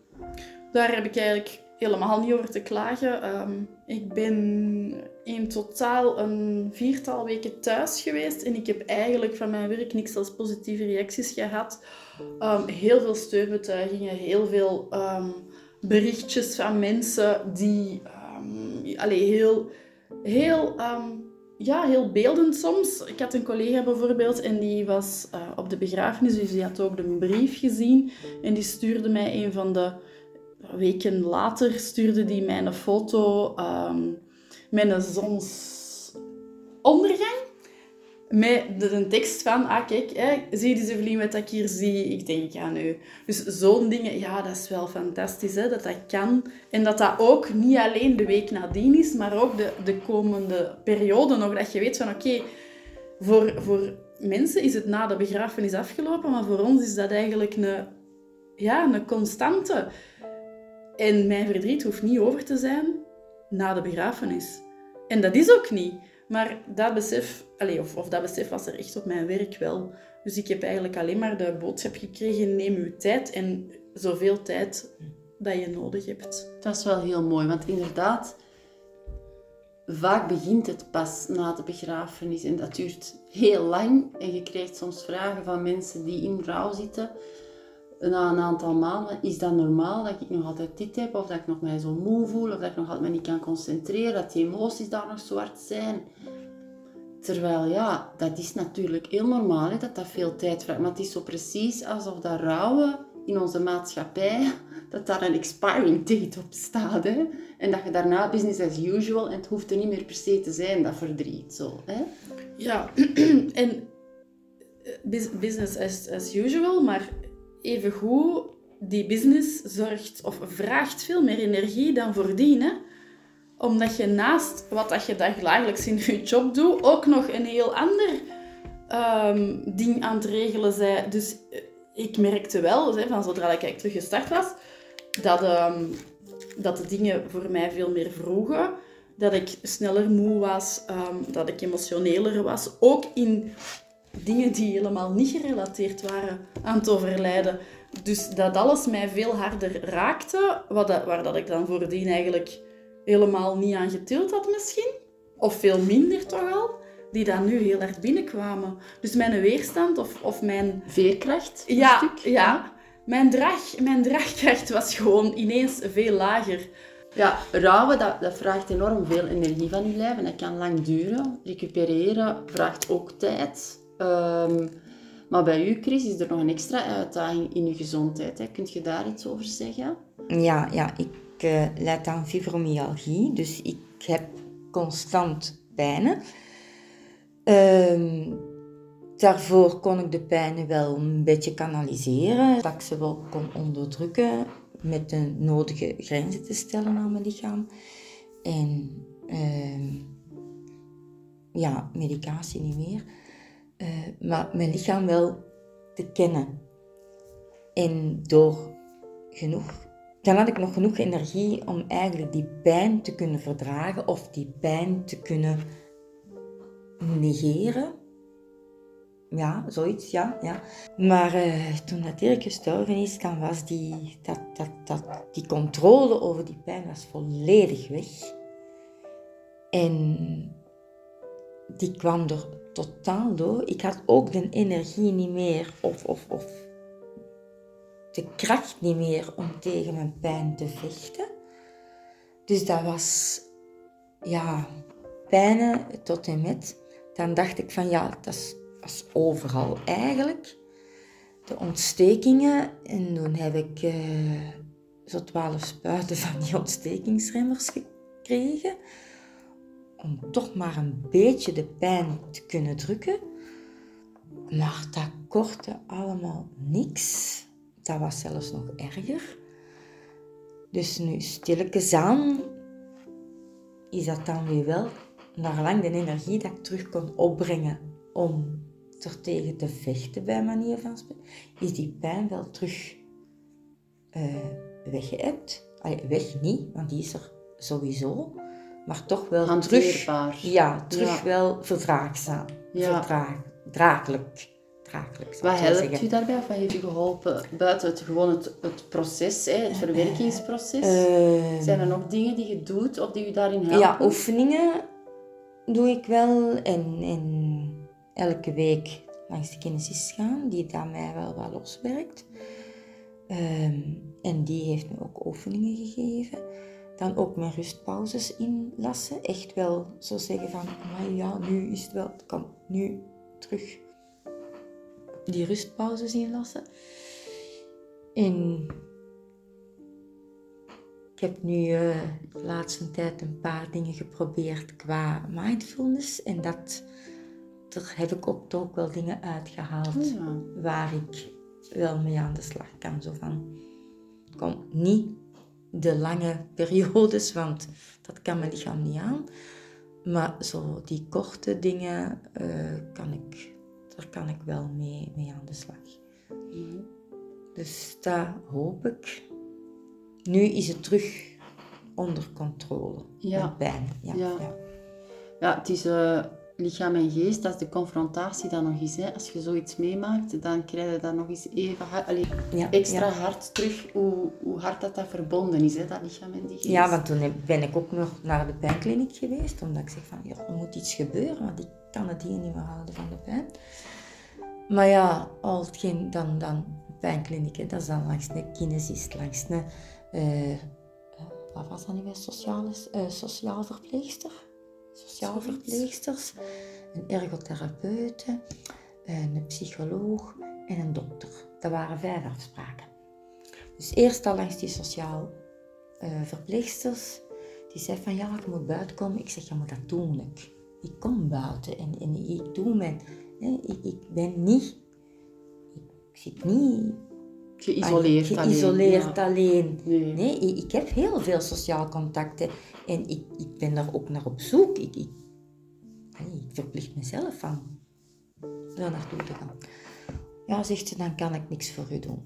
Speaker 3: Daar heb ik eigenlijk helemaal niet over te klagen. Um, ik ben in totaal een viertal weken thuis geweest en ik heb eigenlijk van mijn werk niks als positieve reacties gehad. Um, heel veel steunbetuigingen, heel veel um, berichtjes van mensen die um, allee, heel, heel, ja, heel beeldend soms. Ik had een collega bijvoorbeeld en die was uh, op de begrafenis, dus die had ook de brief gezien en die stuurde mij een van de weken later stuurde die mij een foto een zonsondergang. Met een tekst van, ah kijk, hè, zie je deze vlieg wat ik hier zie? Ik denk aan u. Dus zo'n dingen, ja, dat is wel fantastisch hè, dat dat kan. En dat dat ook niet alleen de week nadien is, maar ook de, de komende periode nog. Dat je weet van, oké, voor, voor mensen is het na de begrafenis afgelopen, maar voor ons is dat eigenlijk een, ja, een constante. En mijn verdriet hoeft niet over te zijn na de begrafenis. En dat is ook niet. Maar dat besef, allez, of, of dat besef was er echt op mijn werk wel. Dus ik heb eigenlijk alleen maar de boodschap gekregen: neem uw tijd en zoveel tijd dat je nodig hebt.
Speaker 1: Dat is wel heel mooi, want inderdaad, vaak begint het pas na de begrafenis en dat duurt heel lang. En je krijgt soms vragen van mensen die in rouw zitten na een aantal maanden, is dat normaal dat ik nog altijd dit heb, of dat ik nog mij zo moe voel, of dat ik nog altijd me niet kan concentreren, dat die emoties daar nog zo hard zijn. Terwijl ja, dat is natuurlijk heel normaal hè, dat dat veel tijd vraagt. Maar het is zo precies alsof dat rouwen in onze maatschappij, dat daar een expiring date op staat. Hè? En dat je daarna business as usual en het hoeft er niet meer per se te zijn, dat verdriet. Zo, hè?
Speaker 3: Ja, en eh, business as, as usual, maar evengoed, die business zorgt of vraagt veel meer energie dan voordien. Hè? Omdat je naast wat dat je dagelijks in je job doet, ook nog een heel ander um, ding aan het regelen bent. Dus eh, ik merkte wel, hè, van zodra ik terug gestart was, dat, um, dat de dingen voor mij veel meer vroegen. Dat ik sneller moe was, um, dat ik emotioneler was. Ook in dingen die helemaal niet gerelateerd waren aan het overlijden. Dus dat alles mij veel harder raakte, wat dat, waar dat ik dan voordien eigenlijk helemaal niet aan getild had misschien. Of veel minder toch al. Die dan nu heel hard binnenkwamen. Dus mijn weerstand of, of mijn...
Speaker 1: Veerkracht?
Speaker 3: Ja, stuk. ja. Mijn, draag, mijn draagkracht was gewoon ineens veel lager.
Speaker 1: Ja, rouwen, dat, dat vraagt enorm veel energie van je lijf en dat kan lang duren. Recupereren vraagt ook tijd. Um, maar bij u, Chris, is er nog een extra uitdaging in uw gezondheid. Hè? Kunt je daar iets over zeggen?
Speaker 2: Ja, ja ik uh, leid aan fibromyalgie, dus ik heb constant pijnen. Um, daarvoor kon ik de pijnen wel een beetje kanaliseren, dat ik ze wel kon onderdrukken met de nodige grenzen te stellen aan mijn lichaam. En uh, ja, medicatie niet meer. Uh, maar mijn lichaam wel te kennen. En door genoeg, dan had ik nog genoeg energie om eigenlijk die pijn te kunnen verdragen of die pijn te kunnen negeren. Ja, zoiets, ja. ja. Maar uh, toen dat Dirk gestorven is, dan was die, dat, dat, dat, die controle over die pijn was volledig weg. En die kwam er totaal door. Ik had ook de energie niet meer of, of, of de kracht niet meer om tegen mijn pijn te vechten. Dus dat was, ja, pijnen tot en met. Dan dacht ik van ja, dat is, overal eigenlijk. De ontstekingen. En toen heb ik uh, zo twaalf spuiten van die ontstekingsremmers gekregen om toch maar een beetje de pijn te kunnen drukken. Maar dat kortte allemaal niks. Dat was zelfs nog erger. Dus nu stilletjes aan is dat dan weer wel naar lang de energie dat ik terug kon opbrengen om er tegen te vechten bij manier van spreken, is die pijn wel terug uh, weggeëpt. Weg niet, want die is er sowieso. Maar toch wel terug, ja, terug
Speaker 1: Ja.
Speaker 2: wel verdraagzaam.
Speaker 1: Ja.
Speaker 2: Verdraag, draaglijk.
Speaker 1: Wat helpt
Speaker 2: zeggen.
Speaker 1: u daarbij? Of wat heeft u geholpen? Buiten het, gewoon het, het proces, hè, het verwerkingsproces.
Speaker 2: Eh,
Speaker 1: Zijn er nog dingen die je doet of die u daarin helpen?
Speaker 2: Ja, oefeningen doe ik wel. En, en elke week langs de kinesist gaan, die dat mij wel wat loswerkt. Ehm, en die heeft me ook oefeningen gegeven. Dan ook mijn rustpauzes inlassen. Echt wel zo zeggen van, maar ja, nu is het wel, het kan nu terug die rustpauzes inlassen. En ik heb nu eh, de laatste tijd een paar dingen geprobeerd qua mindfulness. En dat, daar heb ik ook toch wel dingen uitgehaald
Speaker 1: Oh ja.
Speaker 2: waar ik wel mee aan de slag kan. Zo van, kom, niet de lange periodes, want dat kan mijn lichaam niet aan. Maar zo die korte dingen, eh, kan ik, daar kan ik wel mee, mee aan de slag.
Speaker 1: Mhm.
Speaker 2: Dus dat hoop ik. Nu is het terug onder controle.
Speaker 1: Ja.
Speaker 2: Pijn. Ja,
Speaker 1: Ja.
Speaker 2: ja.
Speaker 1: Ja, het is eh, lichaam en geest, dat is de confrontatie dan nog eens. Hè. Als je zoiets meemaakt, dan krijg je dat nog eens even hard, allee,
Speaker 2: Ja,
Speaker 1: extra
Speaker 2: ja.
Speaker 1: hard terug, hoe, hoe hard dat, dat verbonden is, hè, dat lichaam en die geest.
Speaker 2: Ja, want toen ben ik ook nog naar de pijnkliniek geweest, omdat ik zeg van, ja, er moet iets gebeuren, want ik kan het hier niet meer houden van de pijn. Maar ja, al hetgeen dan, dan pijnkliniek, hè, dat is dan langs de kinesist, langs de, eh, wat was dat nu weer, sociaal, eh, sociaal verpleegster? Sociaal verpleegsters, een ergotherapeute, een psycholoog en een dokter. Dat waren vijf afspraken. Dus eerst al langs die sociaal eh, verpleegsters. Die zei van ja, ik moet buiten komen. Ik zeg ja, maar dat doe ik. Ik kom buiten en, en ik doe mijn... hè, ik, ik ben niet... Ik zit niet...
Speaker 1: Geïsoleerd alleen.
Speaker 2: geïsoleerd
Speaker 1: ja.
Speaker 2: alleen.
Speaker 1: Nee.
Speaker 2: Ik heb heel veel sociaal contacten. En ik, ik ben daar ook naar op zoek. Ik, ik, ik verplicht mezelf van daar naartoe te gaan. Ja, zegt ze, dan kan ik niks voor u doen.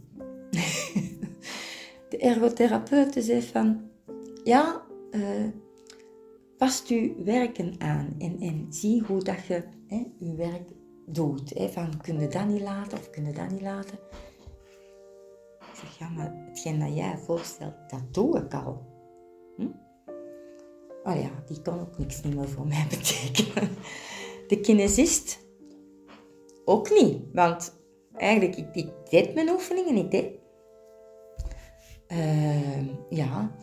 Speaker 2: De ergotherapeute zei van, ja, eh, past uw werken aan en, en zie hoe dat je hè, uw werk doet. Hè, van, kun je dat niet laten of kun je dat niet laten? Ik zeg, ja, maar hetgeen dat jij voorstelt, dat doe ik al. Hm? Oh ja, die kon ook niks niet meer voor mij betekenen. De kinesist ook niet, want eigenlijk, ik, ik deed mijn oefeningen, ik deed. Ehm, ja,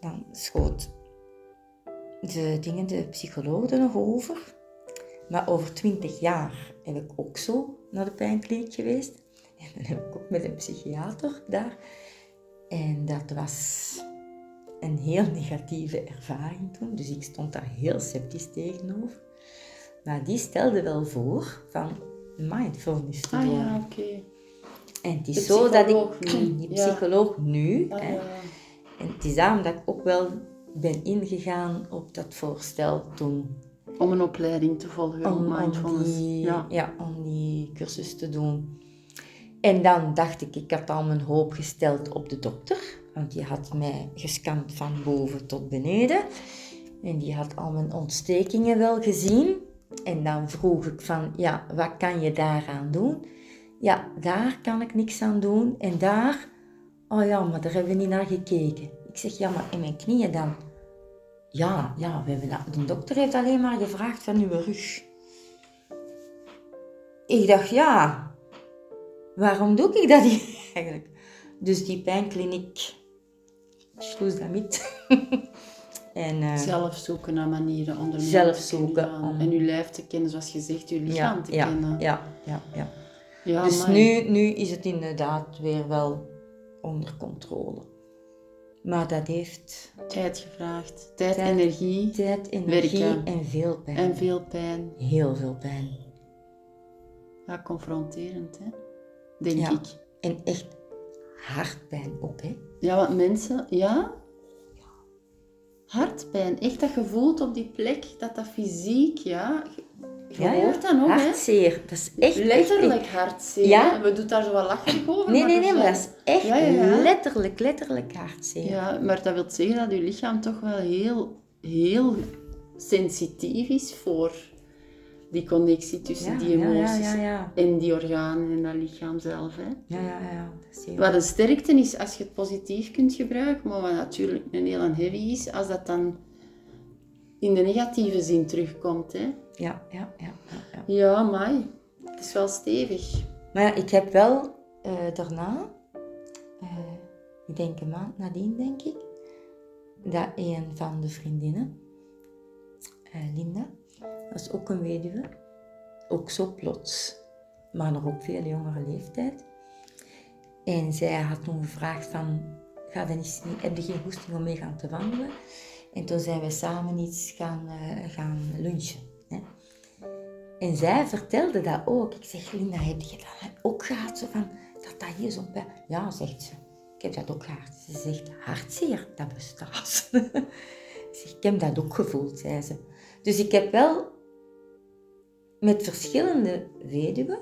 Speaker 2: dan schoot de dingen, de psycholoog er nog over. Maar over twintig jaar heb ik ook zo naar de pijnkliniek geweest. En dan heb ik ook met een psychiater daar. En dat was een heel negatieve ervaring toen. Dus ik stond daar heel sceptisch tegenover. Maar die stelde wel voor van mindfulness te
Speaker 1: Ah
Speaker 2: doen.
Speaker 1: ja, oké.
Speaker 2: En het is
Speaker 1: De
Speaker 2: zo dat ik,
Speaker 1: nu,
Speaker 2: die
Speaker 1: ja.
Speaker 2: psycholoog nu,
Speaker 1: Ah,
Speaker 2: hè,
Speaker 1: ja.
Speaker 2: en het is daarom dat ik ook wel ben ingegaan op dat voorstel toen.
Speaker 1: Om een opleiding te volgen,
Speaker 2: Om, om,
Speaker 1: mindfulness.
Speaker 2: die,
Speaker 1: ja.
Speaker 2: ja. om die cursus te doen. En dan dacht ik, ik had al mijn hoop gesteld op de dokter. Want die had mij gescand van boven tot beneden. En die had al mijn ontstekingen wel gezien. En dan vroeg ik van, ja, wat kan je daaraan doen? Ja, daar kan ik niks aan doen. En daar, oh ja, maar daar hebben we niet naar gekeken. Ik zeg, ja, maar in mijn knieën dan? Ja, ja, we hebben dat. De dokter heeft alleen maar gevraagd van uw rug. Ik dacht, ja, waarom doe ik dat niet eigenlijk? Dus die pijnkliniek sloes dat niet. en, eh,
Speaker 1: Zelf zoeken naar manieren om
Speaker 2: Zelf zoeken om-
Speaker 1: En uw lijf te kennen, zoals je zegt, uw lichaam
Speaker 2: ja,
Speaker 1: te
Speaker 2: ja,
Speaker 1: kennen.
Speaker 2: ja, ja, ja.
Speaker 1: Ja,
Speaker 2: Dus nu, nu is het inderdaad weer wel onder controle. Maar dat heeft
Speaker 1: Tijd gevraagd. Tijd,
Speaker 2: Tijd.
Speaker 1: energie
Speaker 2: tijd, energie
Speaker 1: Werken.
Speaker 2: en veel pijn.
Speaker 1: en veel pijn.
Speaker 2: Heel veel pijn.
Speaker 1: Ja, confronterend, hè? Denk
Speaker 2: Ja.
Speaker 1: ik.
Speaker 2: En echt hartpijn ook, hè?
Speaker 1: Ja, want mensen, ja? Hartpijn. Echt dat je voelt op die plek, dat dat fysiek, ja? Je
Speaker 2: Ja,
Speaker 1: hoort dat nog, hè?
Speaker 2: Hartzeer. Dat is echt...
Speaker 1: Letterlijk
Speaker 2: echt-
Speaker 1: hartzeer.
Speaker 2: Ja.
Speaker 1: hè. We doen daar zo wat lacherig over.
Speaker 2: Nee, nee, nee, maar dat is echt
Speaker 1: Ja, ja, ja.
Speaker 2: letterlijk, letterlijk hartzeer.
Speaker 1: Ja, maar dat wil zeggen dat je lichaam toch wel heel, heel sensitief is voor die connectie tussen
Speaker 2: Ja,
Speaker 1: die emoties
Speaker 2: ja, ja.
Speaker 1: en die organen en dat lichaam zelf. Hè.
Speaker 2: Ja, ja, ja. Dat is heel...
Speaker 1: Wat een sterkte is als je het positief kunt gebruiken, maar wat natuurlijk een heel heavy is, als dat dan in de negatieve zin terugkomt. Hè.
Speaker 2: Ja, ja, ja, ja, ja.
Speaker 1: Ja, maar het is wel stevig.
Speaker 2: Maar ja, ik heb wel eh, daarna, eh, ik denk een maand nadien, denk ik, dat een van de vriendinnen, eh, Linda, is ook een weduwe, ook zo plots, maar nog op veel jongere leeftijd. En zij had toen gevraagd van, ga dan heb je geen goesting om mee gaan te wandelen? En toen zijn we samen iets gaan, eh, gaan lunchen. Hè? En zij vertelde dat ook. Ik zeg, Linda, heb je dat ook gehad? Zo van, dat dat hier zo'n pijn... Ja, zegt ze. Ik heb dat ook gehad. Ze zegt, hartzeer, dat bestaat. ik zeg, ik heb dat ook gevoeld, zei ze. Dus ik heb wel met verschillende weduwen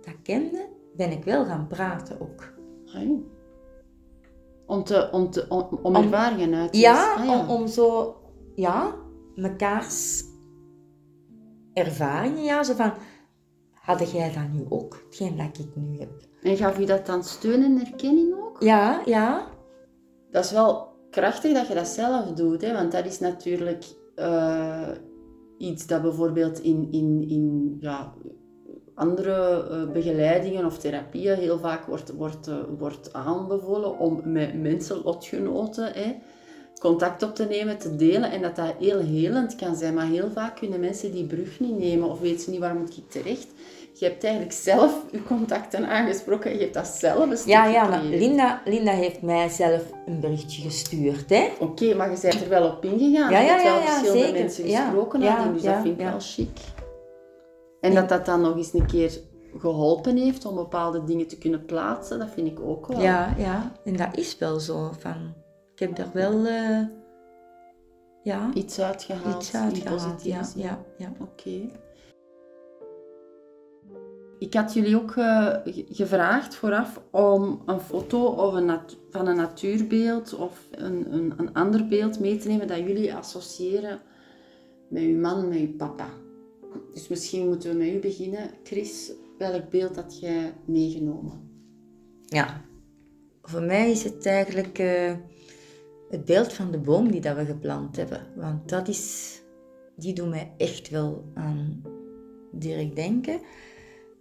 Speaker 2: dat kende, ben ik wel gaan praten ook.
Speaker 1: Ai. Om, te, om, te, om, ervaringen uit te
Speaker 2: Ja,
Speaker 1: Ah, ja.
Speaker 2: Om, om zo, ja, mekaars ervaringen, ja, zo van, had jij dat nu ook, hetgeen dat ik nu heb?
Speaker 1: En gaf u dat dan steun en erkenning ook?
Speaker 2: Ja, ja,
Speaker 1: Dat is wel krachtig dat je dat zelf doet, hè? want dat is natuurlijk eh, iets dat bijvoorbeeld in, in, in ja, andere eh, begeleidingen of therapieën heel vaak wordt, wordt, eh, wordt aanbevolen om met mensen, lotgenoten, contact op te nemen, te delen en dat dat heel helend kan zijn. Maar heel vaak kunnen mensen die brug niet nemen of weten niet waar moet ik terecht. Je hebt eigenlijk zelf je contacten aangesproken en je hebt dat zelf een
Speaker 2: ja, ja, maar. Linda, Linda heeft mij zelf een berichtje gestuurd, hè.
Speaker 1: Oké, maar je bent er wel op ingegaan.
Speaker 2: Ja,
Speaker 1: je
Speaker 2: ja,
Speaker 1: hebt wel verschillende
Speaker 2: zeker.
Speaker 1: mensen gesproken hadden, dus dat vind ik wel chic. En dat dat dan nog eens een keer geholpen heeft om bepaalde dingen te kunnen plaatsen, dat vind ik ook wel.
Speaker 2: Ja, ja, en dat is wel zo, van, ik heb daar wel, eh, ja,
Speaker 1: Iets uitgehaald,
Speaker 2: iets uitgehaald, ja, ja, ja.
Speaker 1: Oké. Ik had jullie ook eh, ge- gevraagd vooraf om een foto of een van een natuurbeeld of een, een, een ander beeld mee te nemen dat jullie associëren met uw man, met uw papa. Dus misschien moeten we met u beginnen. Chris, welk beeld had jij meegenomen?
Speaker 2: Ja, voor mij is het eigenlijk eh, het beeld van de boom die dat we geplant hebben. Want dat is, die doet mij echt wel aan Dirk denken.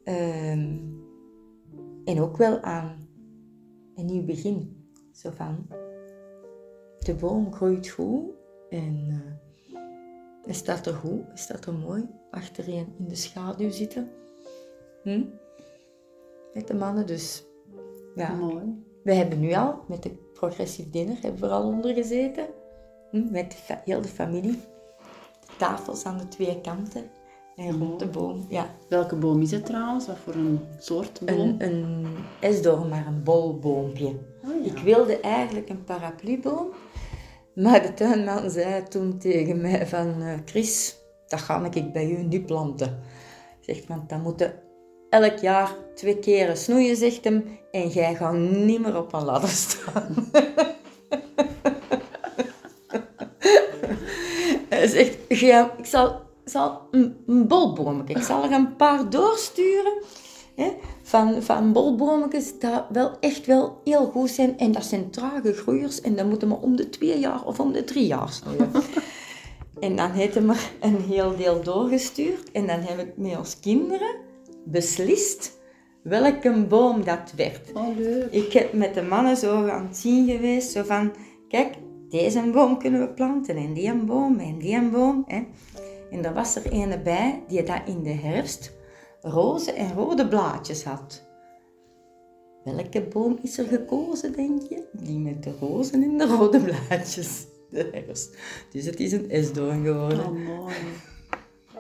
Speaker 2: Ehm, en ook wel aan een nieuw begin. Zo van, de boom groeit goed en hij staat er goed, hij staat er mooi achterin in de schaduw zitten. Hm? Met de mannen dus. Ja.
Speaker 1: Mooi.
Speaker 2: We hebben nu al met de progressief dinner hebben we al onder gezeten. Hm, Met de heel de familie. De tafels aan de twee kanten. En rond de boom. Ja,
Speaker 1: Welke boom is het trouwens? Wat voor een soort boom?
Speaker 2: een, een esdoorn, maar een bolboompje.
Speaker 1: Oh ja.
Speaker 2: Ik wilde eigenlijk een parapluboom. Maar de tuinman zei toen tegen mij van... eh, Chris, dat ga ik bij u nu planten. Zegt, want dan moeten elk jaar twee keren snoeien, zegt hem. En jij gaat niet meer op een ladder staan. Hij zegt, "Jij- ik zal, zal een, een bolboom, ik zal er een paar doorsturen. Hè, van, van bolbometjes dat wel echt wel heel goed zijn. En dat zijn trage groeiers. En dan moeten we om de twee jaar of om de drie jaar snoeien. en dan heeft hij me een heel deel doorgestuurd. En dan heb ik met ons kinderen beslist welke boom dat werd.
Speaker 1: Oh, leuk.
Speaker 2: Ik heb met de mannen zo aan het zien geweest, zo van, kijk, deze boom kunnen we planten en die een boom en die een boom. Hè. En er was er een bij die dat in de herfst roze en rode blaadjes had. Welke boom is er gekozen, denk je? Die met de roze en de rode blaadjes. De herfst. Dus het is een esdoorn geworden.
Speaker 1: Oh, mooi.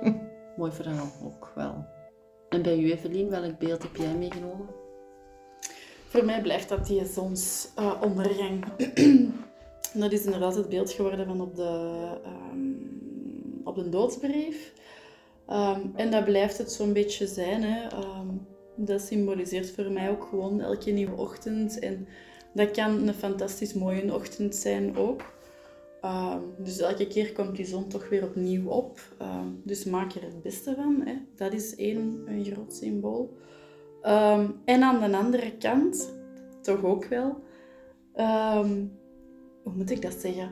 Speaker 1: mooi verhaal ook wel. En bij u, Evelien, welk beeld heb jij meegenomen?
Speaker 3: Voor mij blijft dat die zonsondergang. dat is inderdaad het beeld geworden van op de, ehm, op de doodsbrief. Ehm, en dat blijft het zo'n beetje zijn. Hè. Ehm, dat symboliseert voor mij ook gewoon elke nieuwe ochtend. En dat kan een fantastisch mooie ochtend zijn ook. Ehm, dus elke keer komt die zon toch weer opnieuw op. dus maak er het beste van. Hè. Dat is één een groot symbool. en aan de andere kant, toch ook wel, hoe moet ik dat zeggen?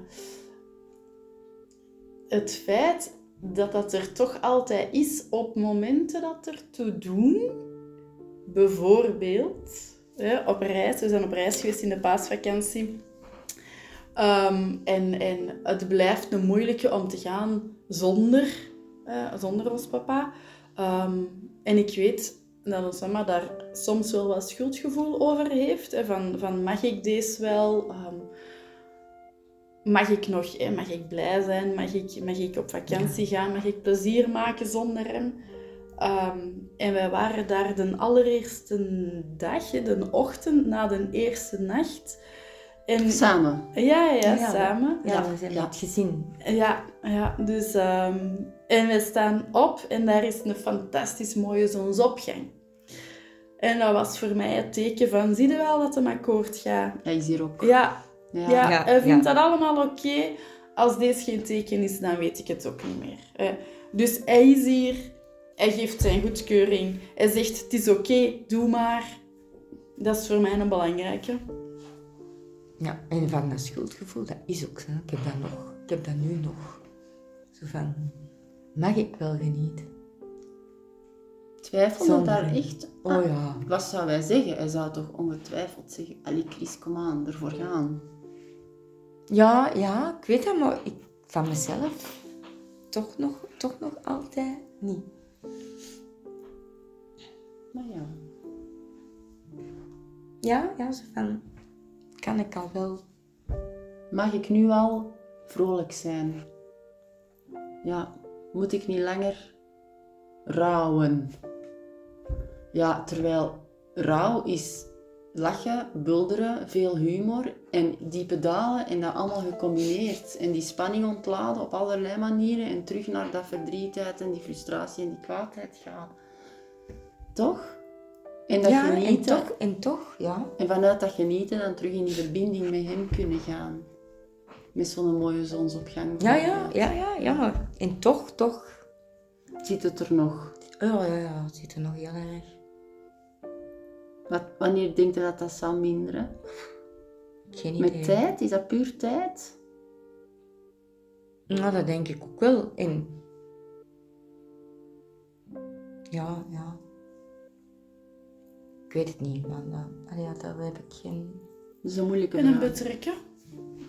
Speaker 3: Het feit dat dat er toch altijd is op momenten dat er toe doen. Bijvoorbeeld op reis. We zijn op reis geweest in de paasvakantie. Um, en, en het blijft een moeilijke om te gaan zonder, uh, zonder ons papa. Um, en ik weet dat ons mama daar soms wel wat schuldgevoel over heeft. Hè, van, van mag ik deze wel? Um, mag ik nog, hè, mag ik blij zijn, mag ik, mag ik op vakantie gaan, mag ik plezier maken zonder hem. Ehm, en wij waren daar de allereerste dag, de ochtend na de eerste nacht.
Speaker 1: En, samen?
Speaker 3: Ja, ja, samen.
Speaker 2: Ja, we hebben het gezien.
Speaker 3: Ja, ja dus... Um, en we staan op en daar is een fantastisch mooie zonsopgang. En dat was voor mij het teken van, zie je wel dat het akkoord gaat?
Speaker 1: Hij is hier ook.
Speaker 3: Ja, ja, ja, hij vindt dat allemaal oké. Als deze geen teken is, dan weet ik het ook niet meer. Dus hij is hier, hij geeft zijn goedkeuring. Hij zegt, het is oké, doe maar. Dat is voor mij een belangrijke.
Speaker 2: Ja, en van dat schuldgevoel, dat is ook zo. Ik heb dat nog. Ik heb dat nu nog. Zo van, mag ik wel genieten?
Speaker 1: Twijfel je daar echt?
Speaker 2: Oh ah, ja.
Speaker 1: Wat zou wij zeggen? Hij zou toch ongetwijfeld zeggen, Ali Chris, kom aan, ervoor gaan.
Speaker 2: Ja, ja, ik weet dat, maar ik, van mezelf toch nog, toch nog altijd niet.
Speaker 1: Maar ja.
Speaker 2: Ja, ja, zo van, kan ik al wel.
Speaker 1: Mag ik nu al vrolijk zijn? Ja, moet ik niet langer rouwen? Ja, terwijl rouw is lachen, bulderen, veel humor en diepe dalen en dat allemaal gecombineerd. En die spanning ontladen op allerlei manieren en terug naar dat verdrietheid en die frustratie en die kwaadheid gaan. Toch?
Speaker 2: En dat ja, genieten. En toch, en toch, ja.
Speaker 1: En vanuit dat genieten dan terug in die verbinding met hem kunnen gaan. Met zo'n mooie zonsopgang.
Speaker 2: Ja, ja, ja, ja, ja. En toch, toch...
Speaker 1: Zit het er nog?
Speaker 2: Ja, ja, ja, het zit er nog heel erg.
Speaker 1: Wat, wanneer denk je dat dat zal minderen?
Speaker 2: Geen
Speaker 1: idee. Met tijd? Is dat puur tijd?
Speaker 2: Nou, dat denk ik ook wel. En... Ja, ja. Ik weet het niet, man. Dat, ja, daar heb ik geen...
Speaker 1: Dat is een moeilijke
Speaker 3: En een betrekken?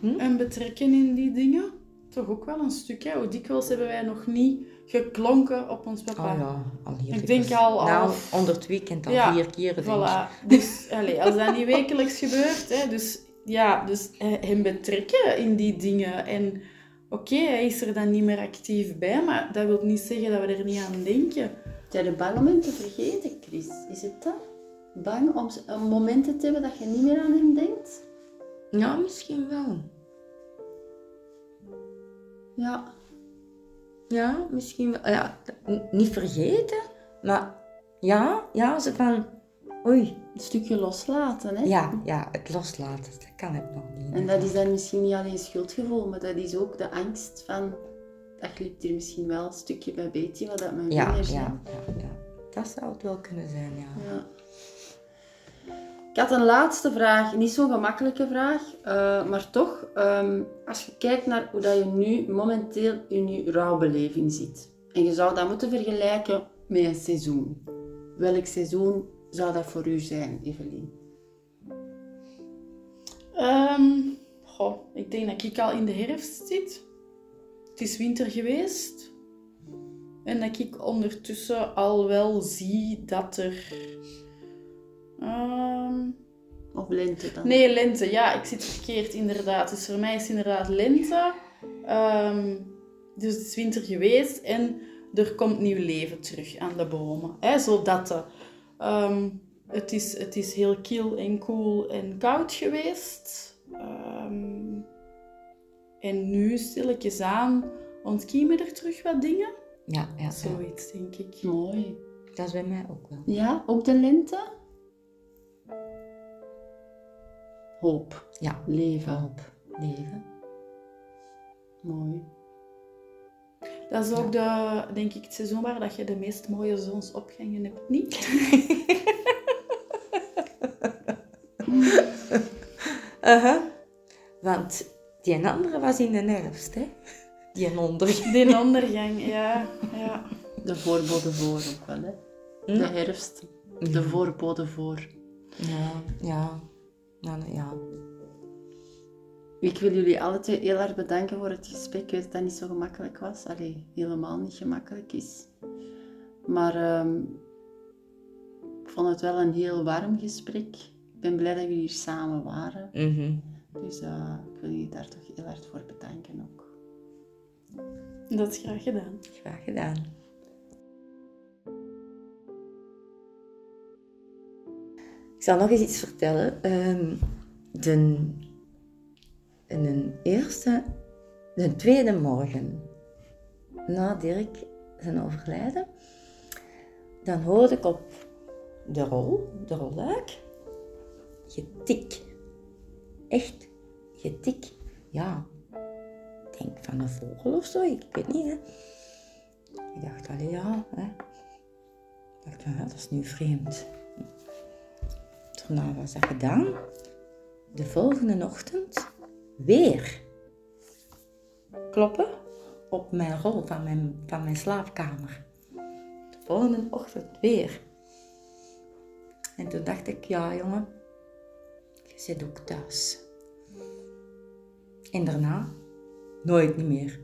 Speaker 3: Hm? En betrekken in die dingen? Toch ook wel een stuk, Hoe dikwijls hebben wij nog niet geklonken op ons papa.
Speaker 2: Oh ja, al hier.
Speaker 3: Ik denk al... al
Speaker 2: nou, onder het weekend al vier keer, denk
Speaker 3: voilà. Dus, allez, als dat niet wekelijks gebeurt, hè, dus ja, dus hem betrekken in die dingen. En oké, hij is er dan niet meer actief bij, maar dat wil niet zeggen dat we er niet aan denken.
Speaker 1: Zijn er bang om hem te vergeten, Chris? Is het dat? Bang om, om momenten te hebben dat je niet meer aan hem denkt?
Speaker 2: Ja, misschien wel.
Speaker 1: Ja.
Speaker 2: Ja, misschien wel. Ja, niet vergeten, maar ja, ja, ze van, oei.
Speaker 1: Een stukje loslaten, hè?
Speaker 2: Ja, ja, het loslaten, dat kan ik nog niet.
Speaker 1: En dat is dan misschien niet alleen schuldgevoel, maar dat is ook de angst van, dat glipt hier misschien wel een stukje bij beetje, wat dat mijn
Speaker 2: ja,
Speaker 1: vingers
Speaker 2: ja, ja, ja, dat zou het wel kunnen zijn, ja.
Speaker 1: ja. Ik had een laatste vraag, niet zo'n gemakkelijke vraag, uh, maar toch, um, als je kijkt naar hoe dat je nu momenteel in je rouwbeleving zit, en je zou dat moeten vergelijken met een seizoen. Welk seizoen zou dat voor u zijn, Evelien?
Speaker 3: Um, ik denk dat ik al in de herfst zit. Het is winter geweest. En dat ik ondertussen al wel zie dat er
Speaker 1: Um, of lente dan?
Speaker 3: Nee, lente. Ja, ik zit verkeerd inderdaad. Dus voor mij is het inderdaad lente. Um, dus het is winter geweest en er komt nieuw leven terug aan de bomen. Hè, zodat de, um, het, is, het is heel kil en koel en koud geweest. Um, en nu stilletjes aan ontkiemen er terug wat dingen.
Speaker 2: Ja, ja, ja.
Speaker 3: Zoiets, denk ik.
Speaker 1: Mooi.
Speaker 2: Dat is bij mij ook wel.
Speaker 1: Ja, ook de lente? Hoop,
Speaker 2: Ja,
Speaker 1: leven.
Speaker 2: hoop, leven.
Speaker 1: Mooi.
Speaker 3: Dat is ook de, denk ik, het seizoen waar dat je de meest mooie zonsopgangen hebt, niet?
Speaker 2: Uh-huh. Want die andere was in de herfst, hè? Die onder.
Speaker 3: Die ondergang, ja. ja.
Speaker 1: De voorbode voor ook wel, hè? De herfst. De voorbode voor.
Speaker 2: Ja, ja. Ja, ja.
Speaker 1: Ik wil jullie alle twee heel erg bedanken voor het gesprek. Ik weet dat dat niet zo gemakkelijk was. Allee, helemaal niet gemakkelijk is. Maar ehm, ik vond het wel een heel warm gesprek. Ik ben blij dat jullie hier samen waren.
Speaker 2: Mhm.
Speaker 1: Dus eh, ik wil jullie daar toch heel hard voor bedanken ook.
Speaker 3: Dat is graag gedaan.
Speaker 2: Graag gedaan. Ik zal nog eens iets vertellen. Ehm, de, eerste, de tweede morgen na Dirk zijn overlijden, dan hoorde ik op de rol, de rolluik, getik. Echt getik. Ja, ik denk van een vogel of zo, ik weet niet. Hè. Ik dacht, allee ja. Hè. Ik dacht, ja, dat is nu vreemd. Daarna was dat gedaan. De volgende ochtend weer kloppen op mijn rol van mijn, van mijn slaapkamer. De volgende ochtend weer. En toen dacht ik, ja jongen, je zit ook thuis. En daarna nooit meer.